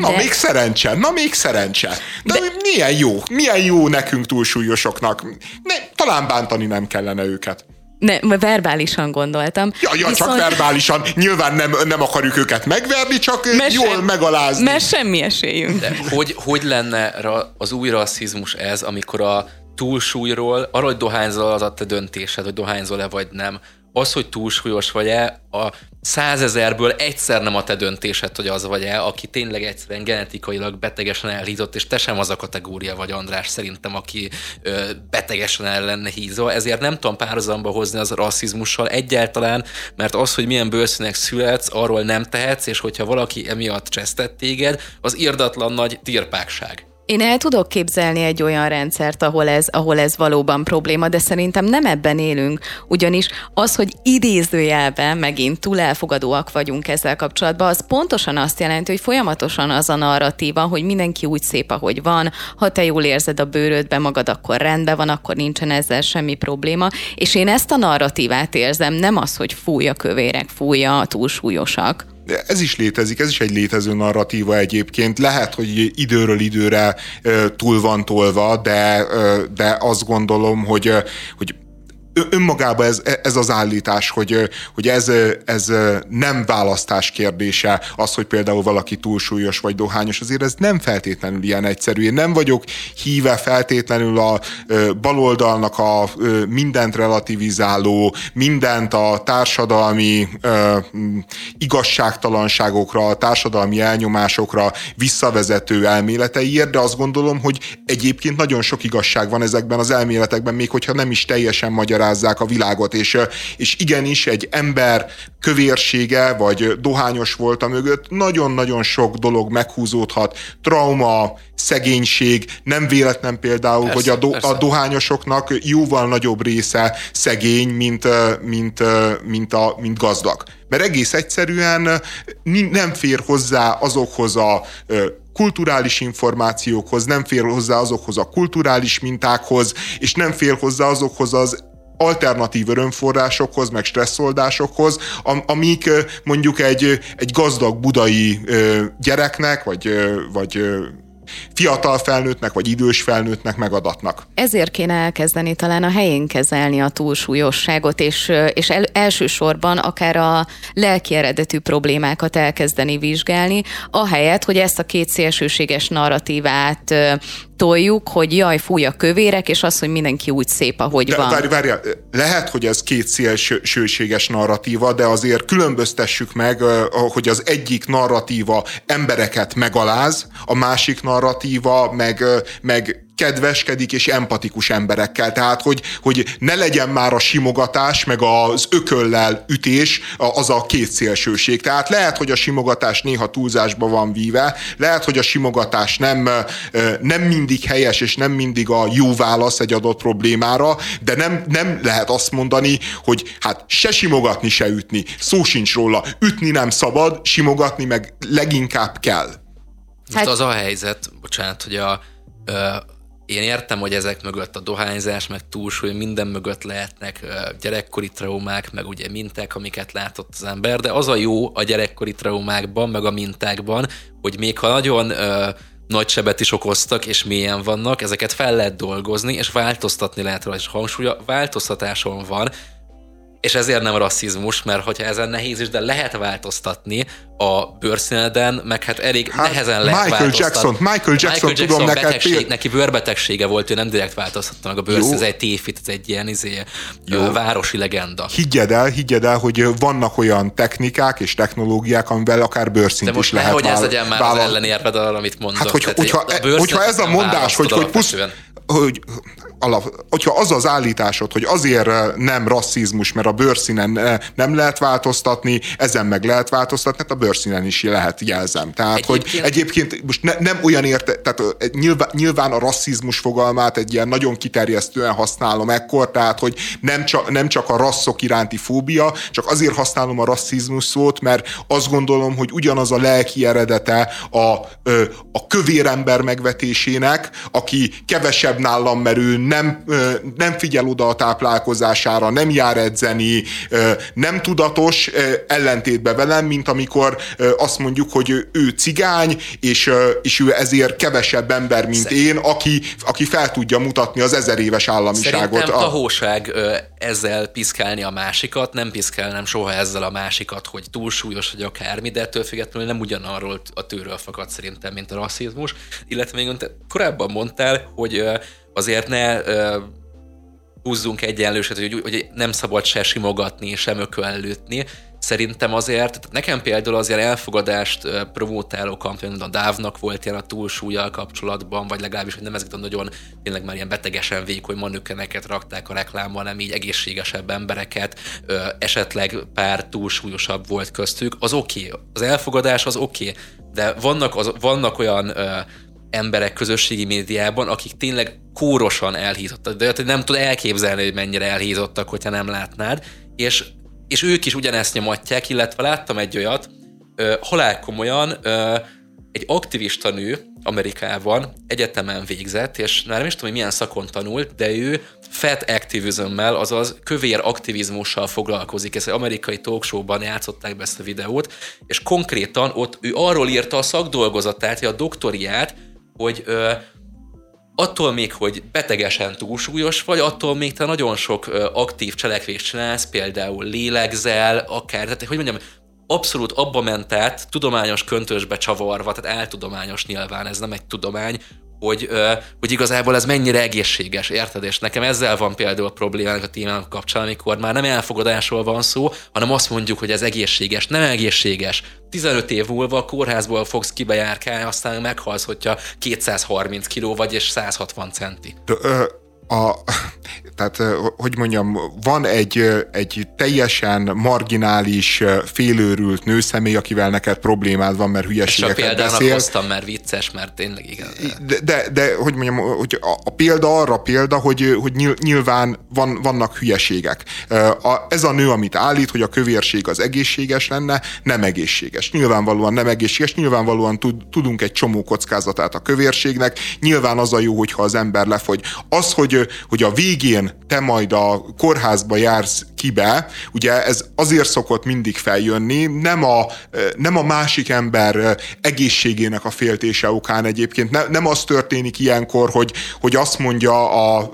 Na de... még szerencse, na még szerencse. De, de... milyen jó, milyen jó nekünk túlsúlyosoknak. Ne, talán bántani nem kellene őket. Ne, verbálisan gondoltam. Ja, ja Viszont... csak verbálisan. Nyilván nem, nem akarjuk őket megverni, csak mert jól sem, megalázni. Mert semmi esélyünk. De hogy, hogy lenne az új rasszizmus ez, amikor a túlsúlyról, arról, hogy dohányzol az a te döntésed, hogy dohányzol-e vagy nem. Az, hogy túlsúlyos vagy-e, a százezerből egyszer nem a te döntésed, hogy az vagy-e, aki tényleg egyszerűen genetikailag betegesen elhízott, és te sem az a kategória vagy, András, szerintem, aki ö, betegesen el lenne hízva, ezért nem tudom párhuzamba hozni az rasszizmussal egyáltalán, mert az, hogy milyen bőrszínek születsz, arról nem tehetsz, és hogyha valaki emiatt csesztett téged, az irdatlan nagy tirpákság. Én el tudok képzelni egy olyan rendszert, ahol ez, ahol ez valóban probléma, de szerintem nem ebben élünk, ugyanis az, hogy idézőjelben megint túl elfogadóak vagyunk ezzel kapcsolatban, az pontosan azt jelenti, hogy folyamatosan az a narratíva, hogy mindenki úgy szép, ahogy van, ha te jól érzed a bőrödbe magad, akkor rendben van, akkor nincsen ezzel semmi probléma, és én ezt a narratívát érzem, nem az, hogy fúj a kövérek, fújja a túlsúlyosak ez is létezik, ez is egy létező narratíva egyébként. Lehet, hogy időről időre túl van tolva, de, de azt gondolom, hogy, hogy önmagában ez, ez az állítás, hogy, hogy ez, ez nem választás kérdése, az, hogy például valaki túlsúlyos vagy dohányos, azért ez nem feltétlenül ilyen egyszerű. Én nem vagyok híve feltétlenül a baloldalnak a mindent relativizáló, mindent a társadalmi igazságtalanságokra, a társadalmi elnyomásokra visszavezető elméleteiért, de azt gondolom, hogy egyébként nagyon sok igazság van ezekben az elméletekben, még hogyha nem is teljesen magyar magyarázzák a világot, és, és igenis egy ember kövérsége vagy dohányos volt a mögött, nagyon-nagyon sok dolog meghúzódhat, trauma, szegénység, nem véletlen például, persze, hogy a, do, a dohányosoknak jóval nagyobb része szegény, mint, mint, mint, a, mint gazdag. Mert egész egyszerűen nem fér hozzá azokhoz a kulturális információkhoz, nem fér hozzá azokhoz a kulturális mintákhoz, és nem fér hozzá azokhoz az alternatív örömforrásokhoz, meg stresszoldásokhoz, amik mondjuk egy, egy gazdag budai gyereknek, vagy, vagy fiatal felnőttnek vagy idős felnőttnek megadatnak. Ezért kéne elkezdeni talán a helyén kezelni a túlsúlyosságot, és, és el, elsősorban akár a lelki eredetű problémákat elkezdeni vizsgálni, ahelyett, hogy ezt a két szélsőséges narratívát toljuk, hogy jaj, fúj a kövérek, és az, hogy mindenki úgy szép, ahogy de, van. Várj, várj, lehet, hogy ez két szélsőséges narratíva, de azért különböztessük meg, hogy az egyik narratíva embereket megaláz, a másik narratíva meg, meg kedveskedik és empatikus emberekkel. Tehát, hogy, hogy ne legyen már a simogatás, meg az ököllel ütés, az a két szélsőség. Tehát lehet, hogy a simogatás néha túlzásba van víve, lehet, hogy a simogatás nem, nem mindig helyes, és nem mindig a jó válasz egy adott problémára, de nem, nem lehet azt mondani, hogy hát se simogatni, se ütni. Szó sincs róla. Ütni nem szabad, simogatni meg leginkább kell. Most hát... az a helyzet, bocsánat, hogy a, én értem, hogy ezek mögött a dohányzás, meg túlsúly, minden mögött lehetnek gyerekkori traumák, meg ugye minták, amiket látott az ember, de az a jó a gyerekkori traumákban, meg a mintákban, hogy még ha nagyon ö, nagy sebet is okoztak, és mélyen vannak, ezeket fel lehet dolgozni, és változtatni lehet rá, és hangsúlya változtatáson van, és ezért nem rasszizmus, mert hogyha ezen nehéz is, de lehet változtatni a bőrszíneden, meg hát elég hát nehezen lehet Michael változtatni. Jackson, Michael Jackson, Michael Jackson tudom betegség, neked... Neki bőrbetegsége volt, ő nem direkt változtatta meg a bőrszín, ez egy téfit, ez egy ilyen izé, Jó. városi legenda. Higgyed el, higgyed el, hogy vannak olyan technikák és technológiák, amivel akár bőrszint de most is lehet hogy ez legyen már vállal... az ellenérved arra, amit mondok. Hát, hogy, hogyha, a hogyha ez a mondás, hogy, hogy, pusz, hogy alap, hogyha az az állításod, hogy azért nem rasszizmus, mert a bőrszínen nem lehet változtatni, ezen meg lehet változtatni, hát a bőrszínen is lehet jelzem. Tehát, egyébként... hogy egyébként most ne, nem olyan érte, tehát nyilván, nyilván a rasszizmus fogalmát egy ilyen nagyon kiterjesztően használom ekkor, tehát, hogy nem csak, nem csak a rasszok iránti fóbia, csak azért használom a rasszizmus szót, mert azt gondolom, hogy ugyanaz a lelki eredete a, a kövér ember megvetésének, aki kevesebb nálam, mert ő nem, nem figyel oda a táplálkozására, nem jár edzeni, nem tudatos ellentétbe velem, mint amikor amikor azt mondjuk, hogy ő cigány, és, és ő ezért kevesebb ember, mint Szerint. én, aki, aki fel tudja mutatni az ezer éves államiságot. Szerintem a tahóság ezzel piszkálni a másikat, nem piszkálnám soha ezzel a másikat, hogy túlsúlyos, vagy akármi, de ettől függetlenül nem ugyanarról a tőről fakad szerintem, mint a rasszizmus. Illetve még korábban mondtál, hogy azért ne húzzunk egyenlőset, hogy, hogy nem szabad se simogatni, sem ökölültni. Szerintem azért, nekem például az ilyen elfogadást provókáló kampány, a Dávnak volt ilyen a túlsúlyjal kapcsolatban, vagy legalábbis, hogy nem ezeket a nagyon tényleg már ilyen betegesen vékony manőkeneket rakták a reklámban, nem így egészségesebb embereket, esetleg pár túlsúlyosabb volt köztük, az oké. Okay. Az elfogadás az oké, okay. de vannak, az, vannak olyan emberek közösségi médiában, akik tényleg kórosan elhízottak, de nem tud elképzelni, hogy mennyire elhízottak, hogyha nem látnád, és, és ők is ugyanezt nyomatják, illetve láttam egy olyat, ö, halálkomolyan ö, egy aktivista nő Amerikában egyetemen végzett, és már nem is tudom, hogy milyen szakon tanult, de ő fat activism azaz kövér aktivizmussal foglalkozik. Ezt egy amerikai talkshowban játszották be ezt a videót, és konkrétan ott ő arról írta a szakdolgozatát, a doktoriát, hogy attól még, hogy betegesen túlsúlyos vagy, attól még te nagyon sok aktív cselekvést csinálsz, például lélegzel, akár, tehát hogy mondjam, abszolút abba ment át, tudományos köntösbe csavarva, tehát eltudományos nyilván, ez nem egy tudomány, hogy, hogy igazából ez mennyire egészséges, érted? És nekem ezzel van például a problémánk a témánk kapcsán, amikor már nem elfogadásról van szó, hanem azt mondjuk, hogy ez egészséges, nem egészséges. 15 év múlva a kórházból fogsz kibejárkálni, aztán meghalsz, hogyha 230 kiló vagy és 160 centi. De, ö, a, tehát, hogy mondjam, van egy, egy teljesen marginális, félőrült nőszemély, akivel neked problémád van, mert hülyeségeket beszél. És a példának hoztam, mert vicces, mert tényleg igen. De, de, de hogy mondjam, hogy a, a példa arra példa, hogy, hogy nyilván van, vannak hülyeségek. A, ez a nő, amit állít, hogy a kövérség az egészséges lenne, nem egészséges. Nyilvánvalóan nem egészséges, nyilvánvalóan tud, tudunk egy csomó kockázatát a kövérségnek, nyilván az a jó, hogyha az ember lefogy. Az, hogy hogy, a végén te majd a kórházba jársz kibe, ugye ez azért szokott mindig feljönni, nem a, nem a másik ember egészségének a féltése okán egyébként, ne, nem az történik ilyenkor, hogy, hogy azt mondja a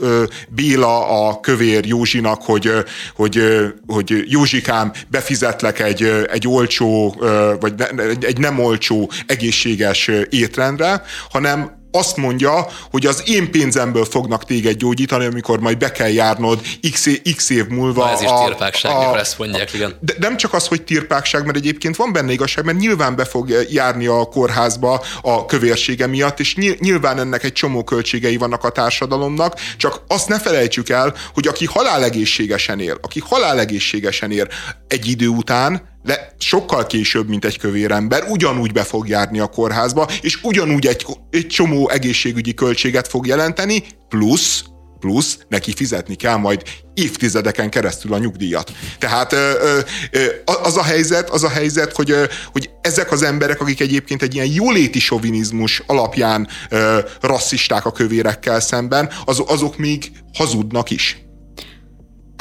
Béla a kövér Józsinak, hogy, hogy, hogy Józsikám, befizetlek egy, egy olcsó, vagy egy nem olcsó egészséges étrendre, hanem azt mondja, hogy az én pénzemből fognak téged gyógyítani, amikor majd be kell járnod x, x év múlva. Na, ez is a, tirpákság, a, ezt mondják, igen. De nem csak az, hogy tirpákság, mert egyébként van benne igazság, mert nyilván be fog járni a kórházba a kövérsége miatt, és nyilván ennek egy csomó költségei vannak a társadalomnak, csak azt ne felejtsük el, hogy aki halálegészségesen él, aki halálegészségesen él egy idő után, de sokkal később, mint egy kövér ember, ugyanúgy be fog járni a kórházba, és ugyanúgy egy, egy csomó egészségügyi költséget fog jelenteni, plusz plusz neki fizetni kell majd évtizedeken keresztül a nyugdíjat. Tehát az a helyzet, az a helyzet, hogy, hogy ezek az emberek, akik egyébként egy ilyen jóléti sovinizmus alapján rasszisták a kövérekkel szemben, az, azok még hazudnak is.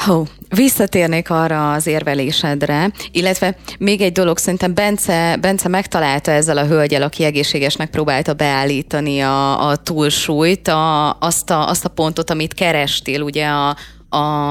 Ho, visszatérnék arra az érvelésedre, illetve még egy dolog, szerintem Bence, Bence megtalálta ezzel a hölgyel, aki egészségesnek próbálta beállítani a, a túlsúlyt, a, azt, a, azt a pontot, amit kerestél, ugye a, a,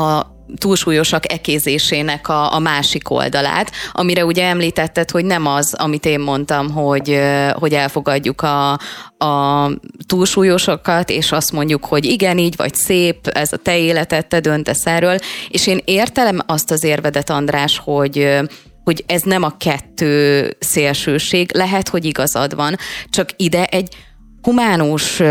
a túlsúlyosak ekézésének a, a másik oldalát, amire ugye említetted, hogy nem az, amit én mondtam, hogy, hogy elfogadjuk a, a túlsúlyosokat, és azt mondjuk, hogy igen, így vagy szép, ez a te életed, te döntesz erről, és én értelem azt az érvedet, András, hogy hogy ez nem a kettő szélsőség, lehet, hogy igazad van, csak ide egy humánus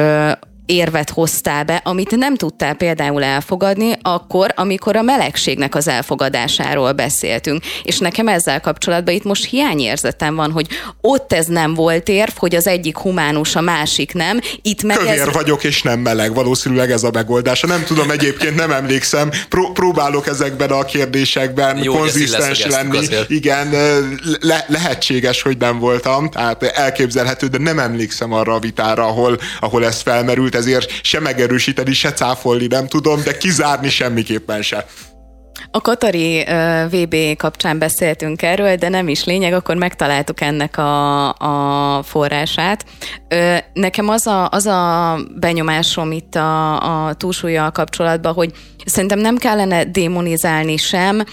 érvet hoztál be, amit nem tudtál például elfogadni akkor, amikor a melegségnek az elfogadásáról beszéltünk. És nekem ezzel kapcsolatban itt most hiányérzetem van, hogy ott ez nem volt érv, hogy az egyik humánus, a másik nem. Itt meg Kövér ez... vagyok és nem meleg, valószínűleg ez a megoldása. Nem tudom, egyébként nem emlékszem. Pró- próbálok ezekben a kérdésekben Jó, konzisztens lenni. Azért. Igen, le- lehetséges, hogy nem voltam, tehát elképzelhető, de nem emlékszem arra a vitára, ahol, ahol ez felmerült ezért se megerősíteni, se cáfolni nem tudom, de kizárni semmiképpen se. A Katari VB kapcsán beszéltünk erről, de nem is lényeg, akkor megtaláltuk ennek a, a forrását. Nekem az a, az a benyomásom itt a, a túlsúlyjal kapcsolatban, hogy szerintem nem kellene démonizálni sem,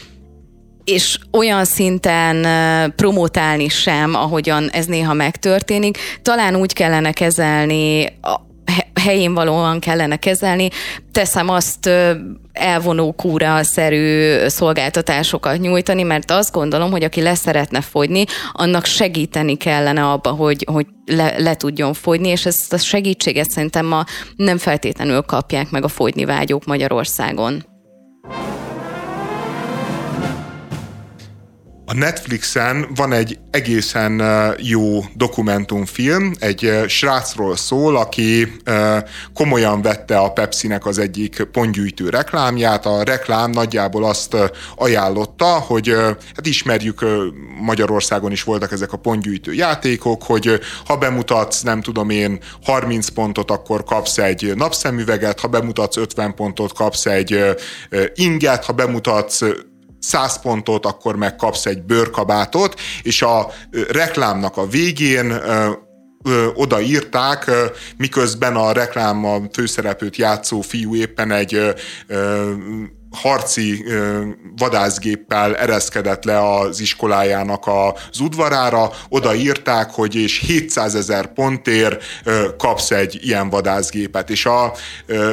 és olyan szinten promotálni sem, ahogyan ez néha megtörténik. Talán úgy kellene kezelni helyén valóan kellene kezelni. Teszem azt elvonó kúra-szerű szolgáltatásokat nyújtani, mert azt gondolom, hogy aki leszeretne fogyni, annak segíteni kellene abba, hogy, hogy le, le tudjon fogyni, és ezt a segítséget szerintem ma nem feltétlenül kapják meg a fogyni vágyók Magyarországon. A Netflixen van egy egészen jó dokumentumfilm, egy srácról szól, aki komolyan vette a Pepsi-nek az egyik pontgyűjtő reklámját. A reklám nagyjából azt ajánlotta, hogy hát ismerjük, Magyarországon is voltak ezek a pontgyűjtő játékok, hogy ha bemutatsz, nem tudom én, 30 pontot, akkor kapsz egy napszemüveget, ha bemutatsz 50 pontot, kapsz egy inget, ha bemutatsz 100 pontot, akkor meg kapsz egy bőrkabátot, és a reklámnak a végén odaírták, miközben a reklám a főszereplőt játszó fiú éppen egy harci vadászgéppel ereszkedett le az iskolájának az udvarára, oda írták, hogy és 700 ezer pontért kapsz egy ilyen vadászgépet. És a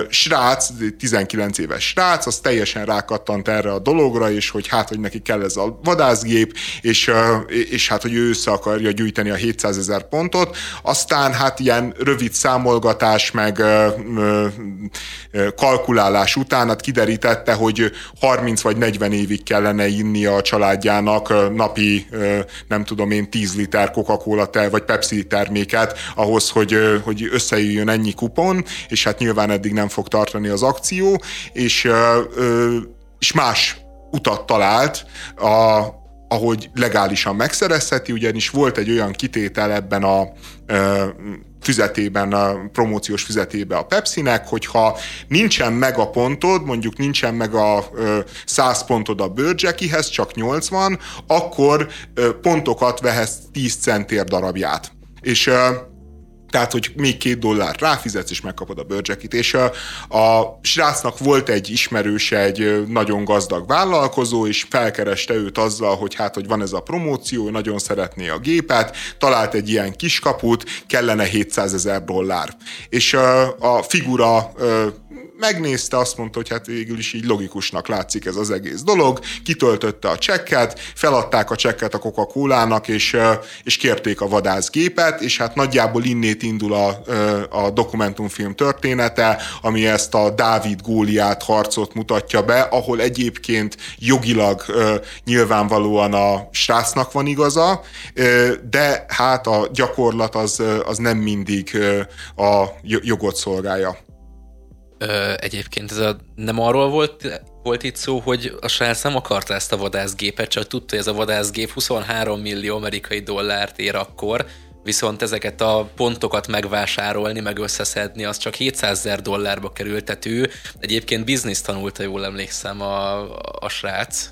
srác, 19 éves srác, az teljesen rákattant erre a dologra, és hogy hát, hogy neki kell ez a vadászgép, és, és hát, hogy ő össze akarja gyűjteni a 700 ezer pontot. Aztán hát ilyen rövid számolgatás, meg kalkulálás után hát kiderítette, hogy hogy 30 vagy 40 évig kellene inni a családjának napi, nem tudom én, 10 liter Coca-Cola vagy Pepsi terméket ahhoz, hogy, hogy összejöjjön ennyi kupon, és hát nyilván eddig nem fog tartani az akció, és, és más utat talált a, ahogy legálisan megszerezheti, ugyanis volt egy olyan kitétel ebben a füzetében, a promóciós füzetében a Pepsi-nek, hogyha nincsen meg a pontod, mondjuk nincsen meg a 100 pontod a Bőrcsekihez, csak 80, akkor pontokat vehetsz 10 centér darabját. És tehát, hogy még két dollár ráfizetsz, és megkapod a bőrcsekit. És a, a srácnak volt egy ismerőse, egy nagyon gazdag vállalkozó, és felkereste őt azzal, hogy hát, hogy van ez a promóció, nagyon szeretné a gépet, talált egy ilyen kiskaput, kellene 700 ezer dollár. És a, a figura megnézte, azt mondta, hogy hát végül is így logikusnak látszik ez az egész dolog, kitöltötte a csekket, feladták a csekket a Coca-Cola-nak, és, és kérték a vadászgépet, és hát nagyjából innét indul a, a dokumentumfilm története, ami ezt a Dávid Góliát harcot mutatja be, ahol egyébként jogilag nyilvánvalóan a srácnak van igaza, de hát a gyakorlat az, az nem mindig a jogot szolgálja. Ö, egyébként ez a, nem arról volt, volt itt szó, hogy a srác nem akarta ezt a vadászgépet, csak tudta, hogy ez a vadászgép 23 millió amerikai dollárt ér akkor, viszont ezeket a pontokat megvásárolni, meg összeszedni, az csak 700 ezer dollárba került, tehát ő. Egyébként bizniszt tanulta, jól emlékszem a, a srác,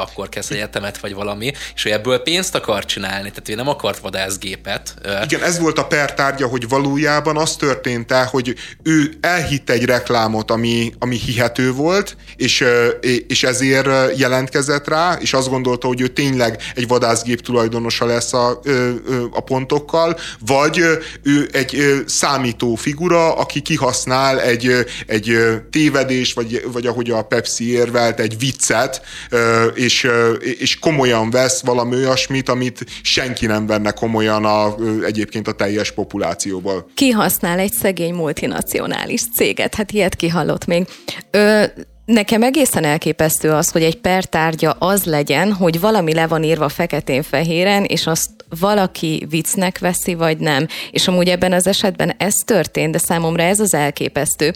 akkor kezd egyetemet, vagy valami, és ő ebből pénzt akar csinálni, tehát ő nem akart vadászgépet. Igen, ez volt a pertárgya, hogy valójában az történt el, hogy ő elhitt egy reklámot, ami, ami hihető volt, és, és ezért jelentkezett rá, és azt gondolta, hogy ő tényleg egy vadászgép tulajdonosa lesz a, a pontokkal, vagy ő egy számító figura, aki kihasznál egy, egy tévedés, vagy, vagy ahogy a Pepsi érvelt, egy viccet, és, és komolyan vesz valami olyasmit, amit senki nem venne komolyan a, egyébként a teljes populációból. Kihasznál egy szegény multinacionális céget, hát ilyet kihallott még. Ö, Nekem egészen elképesztő az, hogy egy pertárgya az legyen, hogy valami le van írva feketén-fehéren, és azt valaki viccnek veszi, vagy nem. És amúgy ebben az esetben ez történt, de számomra ez az elképesztő,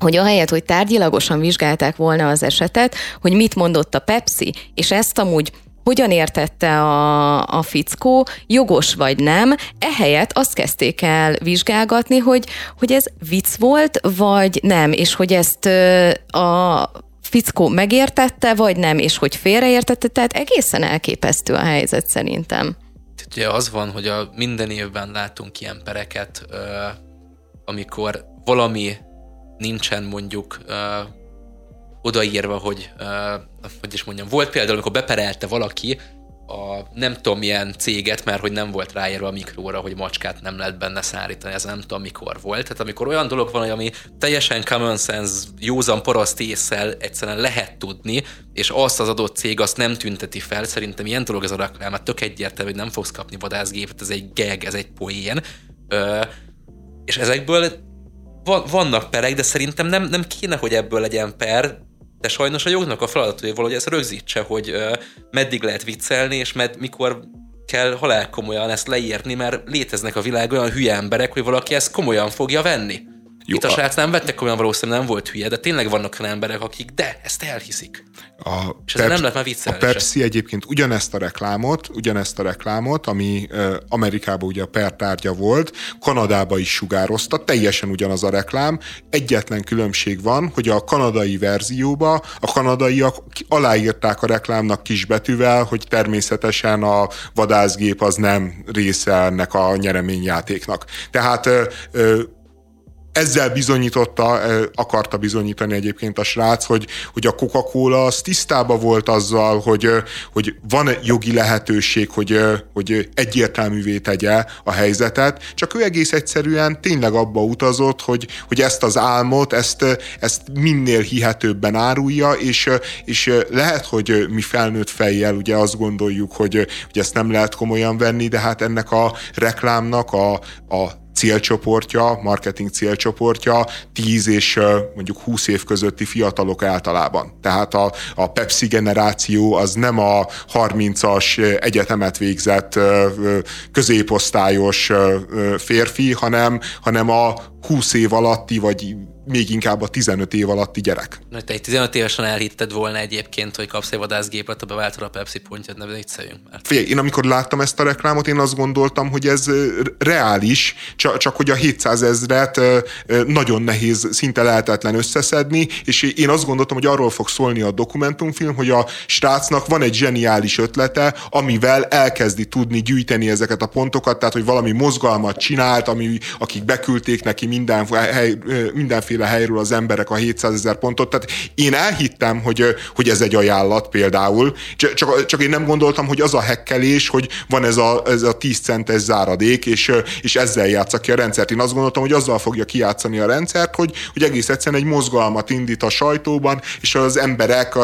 hogy ahelyett, hogy tárgyilagosan vizsgálták volna az esetet, hogy mit mondott a Pepsi, és ezt amúgy hogyan értette a, a fickó, jogos vagy nem, ehelyett azt kezdték el vizsgálgatni, hogy, hogy ez vicc volt, vagy nem, és hogy ezt a fickó megértette, vagy nem, és hogy félreértette, tehát egészen elképesztő a helyzet szerintem. Ugye az van, hogy a minden évben látunk ilyen pereket, amikor valami nincsen mondjuk odaírva, hogy, hogy is mondjam, volt például, amikor beperelte valaki a nem tudom milyen céget, mert hogy nem volt ráírva a mikróra, hogy macskát nem lehet benne szállítani, ez nem tudom mikor volt. Tehát amikor olyan dolog van, ami teljesen common sense, józan paraszt észsel egyszerűen lehet tudni, és azt az adott cég azt nem tünteti fel, szerintem ilyen dolog ez a reklám, mert tök egyértelmű, hogy nem fogsz kapni vadászgépet, ez egy geg, ez egy poén. Ö, és ezekből van, vannak perek, de szerintem nem, nem kéne, hogy ebből legyen per, de sajnos a jognak a feladat, hogy valahogy ezt rögzítse, hogy uh, meddig lehet viccelni, és med, mikor kell halálkomolyan ezt leírni, mert léteznek a világ olyan hülye emberek, hogy valaki ezt komolyan fogja venni. Jó, Itt a, a srác nem vettek komolyan, valószínűleg nem volt hülye, de tényleg vannak olyan emberek, akik de, ezt elhiszik. A és Pepsi, nem lehet már viccelni A Pepsi se. egyébként ugyanezt a reklámot, ugyanezt a reklámot, ami uh, Amerikában ugye a per tárgya volt, Kanadába is sugározta, teljesen ugyanaz a reklám. Egyetlen különbség van, hogy a kanadai verzióba a kanadaiak aláírták a reklámnak kisbetűvel, hogy természetesen a vadászgép az nem része ennek a nyereményjátéknak. Tehát uh, ezzel bizonyította, akarta bizonyítani egyébként a srác, hogy, hogy a Coca-Cola az tisztába volt azzal, hogy, hogy van jogi lehetőség, hogy, hogy egyértelművé tegye a helyzetet, csak ő egész egyszerűen tényleg abba utazott, hogy, hogy ezt az álmot, ezt, ezt minél hihetőbben árulja, és, és lehet, hogy mi felnőtt fejjel ugye azt gondoljuk, hogy, hogy ezt nem lehet komolyan venni, de hát ennek a reklámnak a, a célcsoportja, marketing célcsoportja 10 és mondjuk 20 év közötti fiatalok általában. Tehát a, a Pepsi generáció az nem a 30-as egyetemet végzett középosztályos férfi, hanem, hanem a 20 év alatti, vagy még inkább a 15 év alatti gyerek. Na, te egy 15 évesen elhitted volna egyébként, hogy kapsz egy vadászgépet, ha beváltod a Pepsi pontját, ne vicceljünk már. Figyelj, én amikor láttam ezt a reklámot, én azt gondoltam, hogy ez reális, csak, csak hogy a 700 ezret nagyon nehéz, szinte lehetetlen összeszedni, és én azt gondoltam, hogy arról fog szólni a dokumentumfilm, hogy a srácnak van egy zseniális ötlete, amivel elkezdi tudni gyűjteni ezeket a pontokat, tehát hogy valami mozgalmat csinált, ami, akik beküldték neki minden, hely, mindenféle mindenféle helyről az emberek a 700 ezer pontot. Tehát én elhittem, hogy, hogy ez egy ajánlat például, csak, csak én nem gondoltam, hogy az a hekkelés, hogy van ez a, ez a 10 centes záradék, és, és ezzel játsza ki a rendszert. Én azt gondoltam, hogy azzal fogja kijátszani a rendszert, hogy, hogy egész egyszerűen egy mozgalmat indít a sajtóban, és az emberek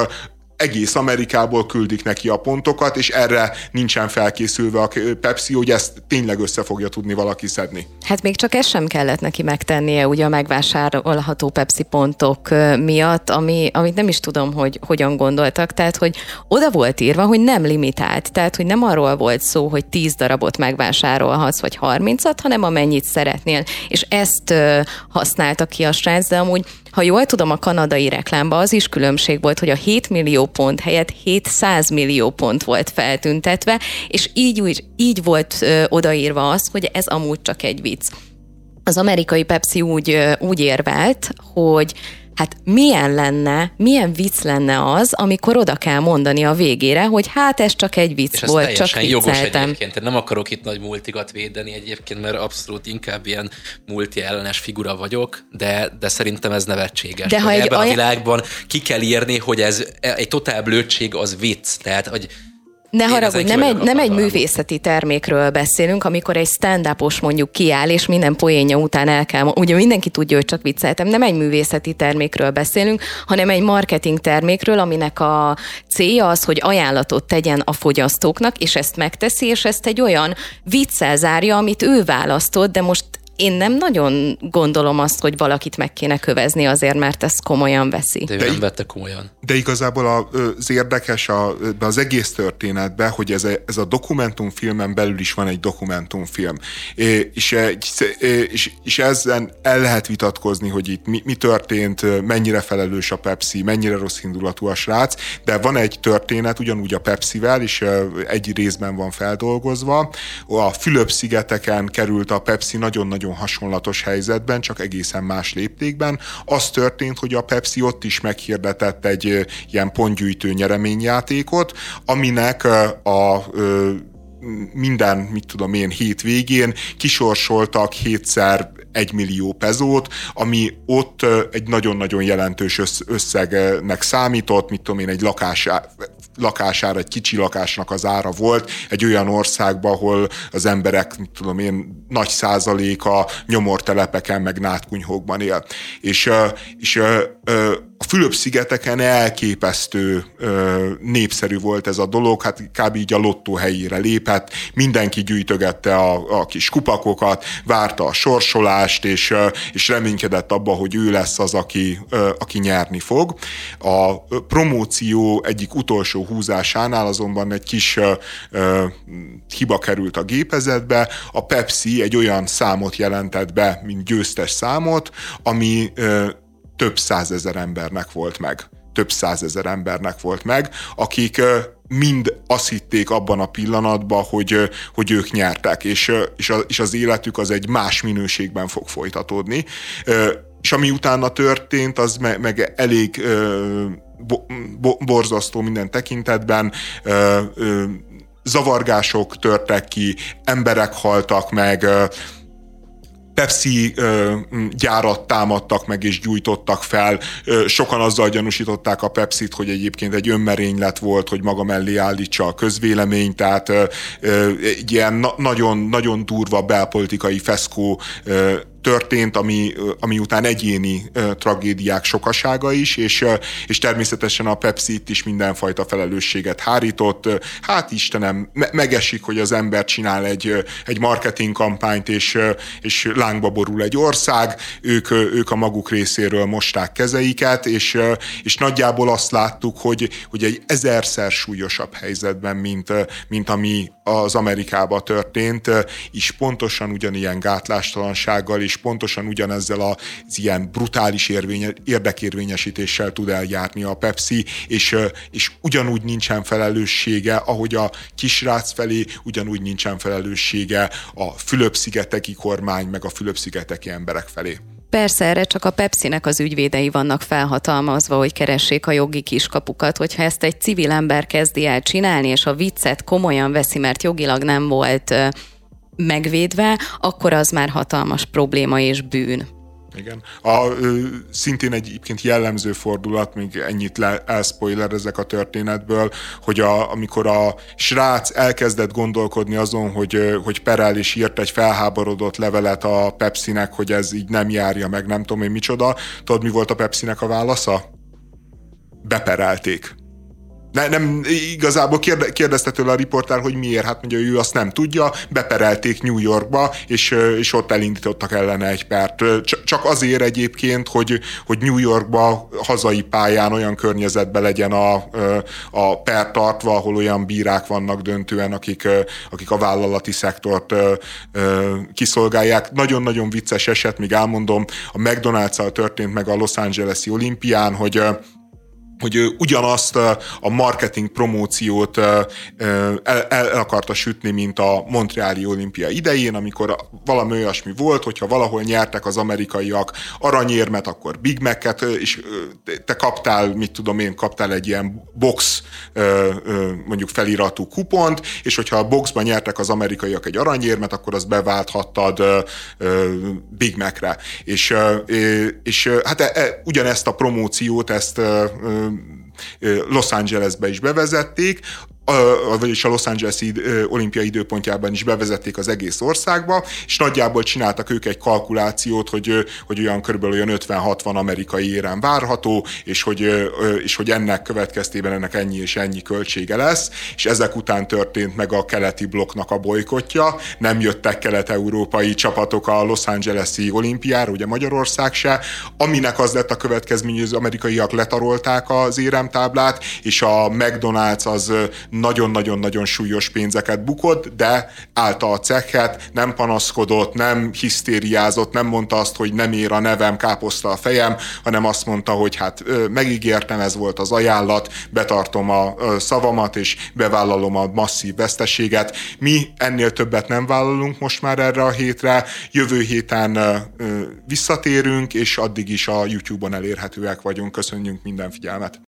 egész Amerikából küldik neki a pontokat, és erre nincsen felkészülve a Pepsi, hogy ezt tényleg össze fogja tudni valaki szedni. Hát még csak ez sem kellett neki megtennie, ugye a megvásárolható Pepsi pontok miatt, ami, amit nem is tudom, hogy hogyan gondoltak, tehát hogy oda volt írva, hogy nem limitált, tehát hogy nem arról volt szó, hogy 10 darabot megvásárolhatsz, vagy 30-at, hanem amennyit szeretnél, és ezt használta ki a srác, de amúgy ha jól tudom, a kanadai reklámban az is különbség volt, hogy a 7 millió pont helyett 700 millió pont volt feltüntetve, és így, úgy, így volt ö, odaírva az, hogy ez amúgy csak egy vicc. Az amerikai Pepsi úgy, úgy érvelt, hogy hát milyen lenne, milyen vicc lenne az, amikor oda kell mondani a végére, hogy hát ez csak egy vicc és volt, csak vicceltem. jogos egyébként. Nem akarok itt nagy multikat védeni egyébként, mert abszolút inkább ilyen multi ellenes figura vagyok, de, de szerintem ez nevetséges. De ha egy ebben aj- a világban ki kell írni, hogy ez egy totál blödség az vicc. Tehát, hogy ne haragudj, nem egy, nem egy művészeti termékről beszélünk, amikor egy stand mondjuk kiáll, és minden poénja után el kell, ugye mindenki tudja, hogy csak vicceltem, nem egy művészeti termékről beszélünk, hanem egy marketing termékről, aminek a célja az, hogy ajánlatot tegyen a fogyasztóknak, és ezt megteszi, és ezt egy olyan viccel zárja, amit ő választott, de most én nem nagyon gondolom azt, hogy valakit meg kéne kövezni azért, mert ezt komolyan veszi. De ő nem vette komolyan. De igazából az érdekes a, az egész történetben, hogy ez a, ez a dokumentumfilmen belül is van egy dokumentumfilm. És, és, és ezzel el lehet vitatkozni, hogy itt mi, mi történt, mennyire felelős a Pepsi, mennyire rossz indulatú a srác, de van egy történet ugyanúgy a Pepsivel, és egy részben van feldolgozva. A Fülöp-szigeteken került a Pepsi nagyon-nagyon nagyon hasonlatos helyzetben, csak egészen más léptékben. Az történt, hogy a Pepsi ott is meghirdetett egy ilyen pontgyűjtő nyereményjátékot, aminek a, minden, mit tudom én, hét végén kisorsoltak hétszer egy millió pezót, ami ott egy nagyon-nagyon jelentős összegnek számított, mit tudom én, egy lakás, lakására, egy kicsi lakásnak az ára volt, egy olyan országban, ahol az emberek, tudom én, nagy százaléka nyomortelepeken, meg nátkunyhókban él. És, és a Fülöp-szigeteken elképesztő ö, népszerű volt ez a dolog, hát kb. így a lottó helyére lépett, mindenki gyűjtögette a, a kis kupakokat, várta a sorsolást, és, ö, és reménykedett abba, hogy ő lesz az, aki, ö, aki nyerni fog. A promóció egyik utolsó húzásánál azonban egy kis ö, ö, hiba került a gépezetbe, a Pepsi egy olyan számot jelentett be, mint győztes számot, ami ö, több százezer embernek volt meg. Több százezer embernek volt meg, akik mind azt hitték abban a pillanatban, hogy, hogy ők nyertek, és, és, az életük az egy más minőségben fog folytatódni. És ami utána történt, az me, meg elég bo, bo, borzasztó minden tekintetben, zavargások törtek ki, emberek haltak meg, Pepsi gyárat támadtak meg és gyújtottak fel. Sokan azzal gyanúsították a Pepsit, hogy egyébként egy önmerénylet volt, hogy maga mellé állítsa a közvélemény, tehát egy ilyen na- nagyon, nagyon durva belpolitikai feszkó történt, ami, ami után egyéni tragédiák sokasága is, és, és természetesen a Pepsi itt is mindenfajta felelősséget hárított. Hát Istenem, me- megesik, hogy az ember csinál egy, egy marketing kampányt, és, és lángba borul egy ország, ők, ők a maguk részéről mosták kezeiket, és, és nagyjából azt láttuk, hogy, hogy egy ezerszer súlyosabb helyzetben, mint, mint ami az Amerikában történt, is pontosan ugyanilyen gátlástalansággal és pontosan ugyanezzel az ilyen brutális érvénye, érdekérvényesítéssel tud eljárni a Pepsi, és, és ugyanúgy nincsen felelőssége, ahogy a kisrác felé, ugyanúgy nincsen felelőssége a Fülöp-szigeteki kormány, meg a Fülöp-szigeteki emberek felé. Persze erre csak a Pepsi-nek az ügyvédei vannak felhatalmazva, hogy keressék a jogi kiskapukat, hogyha ezt egy civil ember kezdi el csinálni, és a viccet komolyan veszi, mert jogilag nem volt megvédve, akkor az már hatalmas probléma és bűn. Igen. A, ö, szintén egyébként jellemző fordulat, még ennyit le, ezek a történetből, hogy a, amikor a srác elkezdett gondolkodni azon, hogy, hogy perel és írt egy felháborodott levelet a Pepsinek, hogy ez így nem járja meg, nem tudom én micsoda. Tudod, mi volt a Pepsinek a válasza? Beperelték ne, nem, igazából kérde, kérdezte tőle a riportár, hogy miért, hát mondja, ő azt nem tudja, beperelték New Yorkba, és, és ott elindítottak ellene egy pert. Csak azért egyébként, hogy, hogy New Yorkba hazai pályán olyan környezetben legyen a, a per tartva, ahol olyan bírák vannak döntően, akik, akik a vállalati szektort kiszolgálják. Nagyon-nagyon vicces eset, még elmondom, a McDonald's-al történt meg a Los Angeles-i olimpián, hogy hogy ő ugyanazt a marketing promóciót el, el, akarta sütni, mint a Montreali olimpia idején, amikor valami olyasmi volt, hogyha valahol nyertek az amerikaiak aranyérmet, akkor Big Mac-et, és te kaptál, mit tudom én, kaptál egy ilyen box mondjuk feliratú kupont, és hogyha a boxban nyertek az amerikaiak egy aranyérmet, akkor azt beválthattad Big Mac-re. És, és hát e, e, ugyanezt a promóciót, ezt Los Angelesbe is bevezették, vagyis a Los Angeles olimpia időpontjában is bevezették az egész országba, és nagyjából csináltak ők egy kalkulációt, hogy, hogy olyan körülbelül olyan 50-60 amerikai érem várható, és hogy, és hogy ennek következtében ennek ennyi és ennyi költsége lesz, és ezek után történt meg a keleti blokknak a bolykotja, nem jöttek kelet-európai csapatok a Los Angeles-i olimpiára, ugye Magyarország se, aminek az lett a következmény, hogy az amerikaiak letarolták az éremtáblát, és a McDonald's az nagyon-nagyon-nagyon súlyos pénzeket bukott, de állta a cekhet, nem panaszkodott, nem hisztériázott, nem mondta azt, hogy nem ér a nevem, káposzta a fejem, hanem azt mondta, hogy hát megígértem, ez volt az ajánlat, betartom a szavamat, és bevállalom a masszív veszteséget. Mi ennél többet nem vállalunk most már erre a hétre, jövő héten visszatérünk, és addig is a YouTube-on elérhetőek vagyunk. Köszönjük minden figyelmet!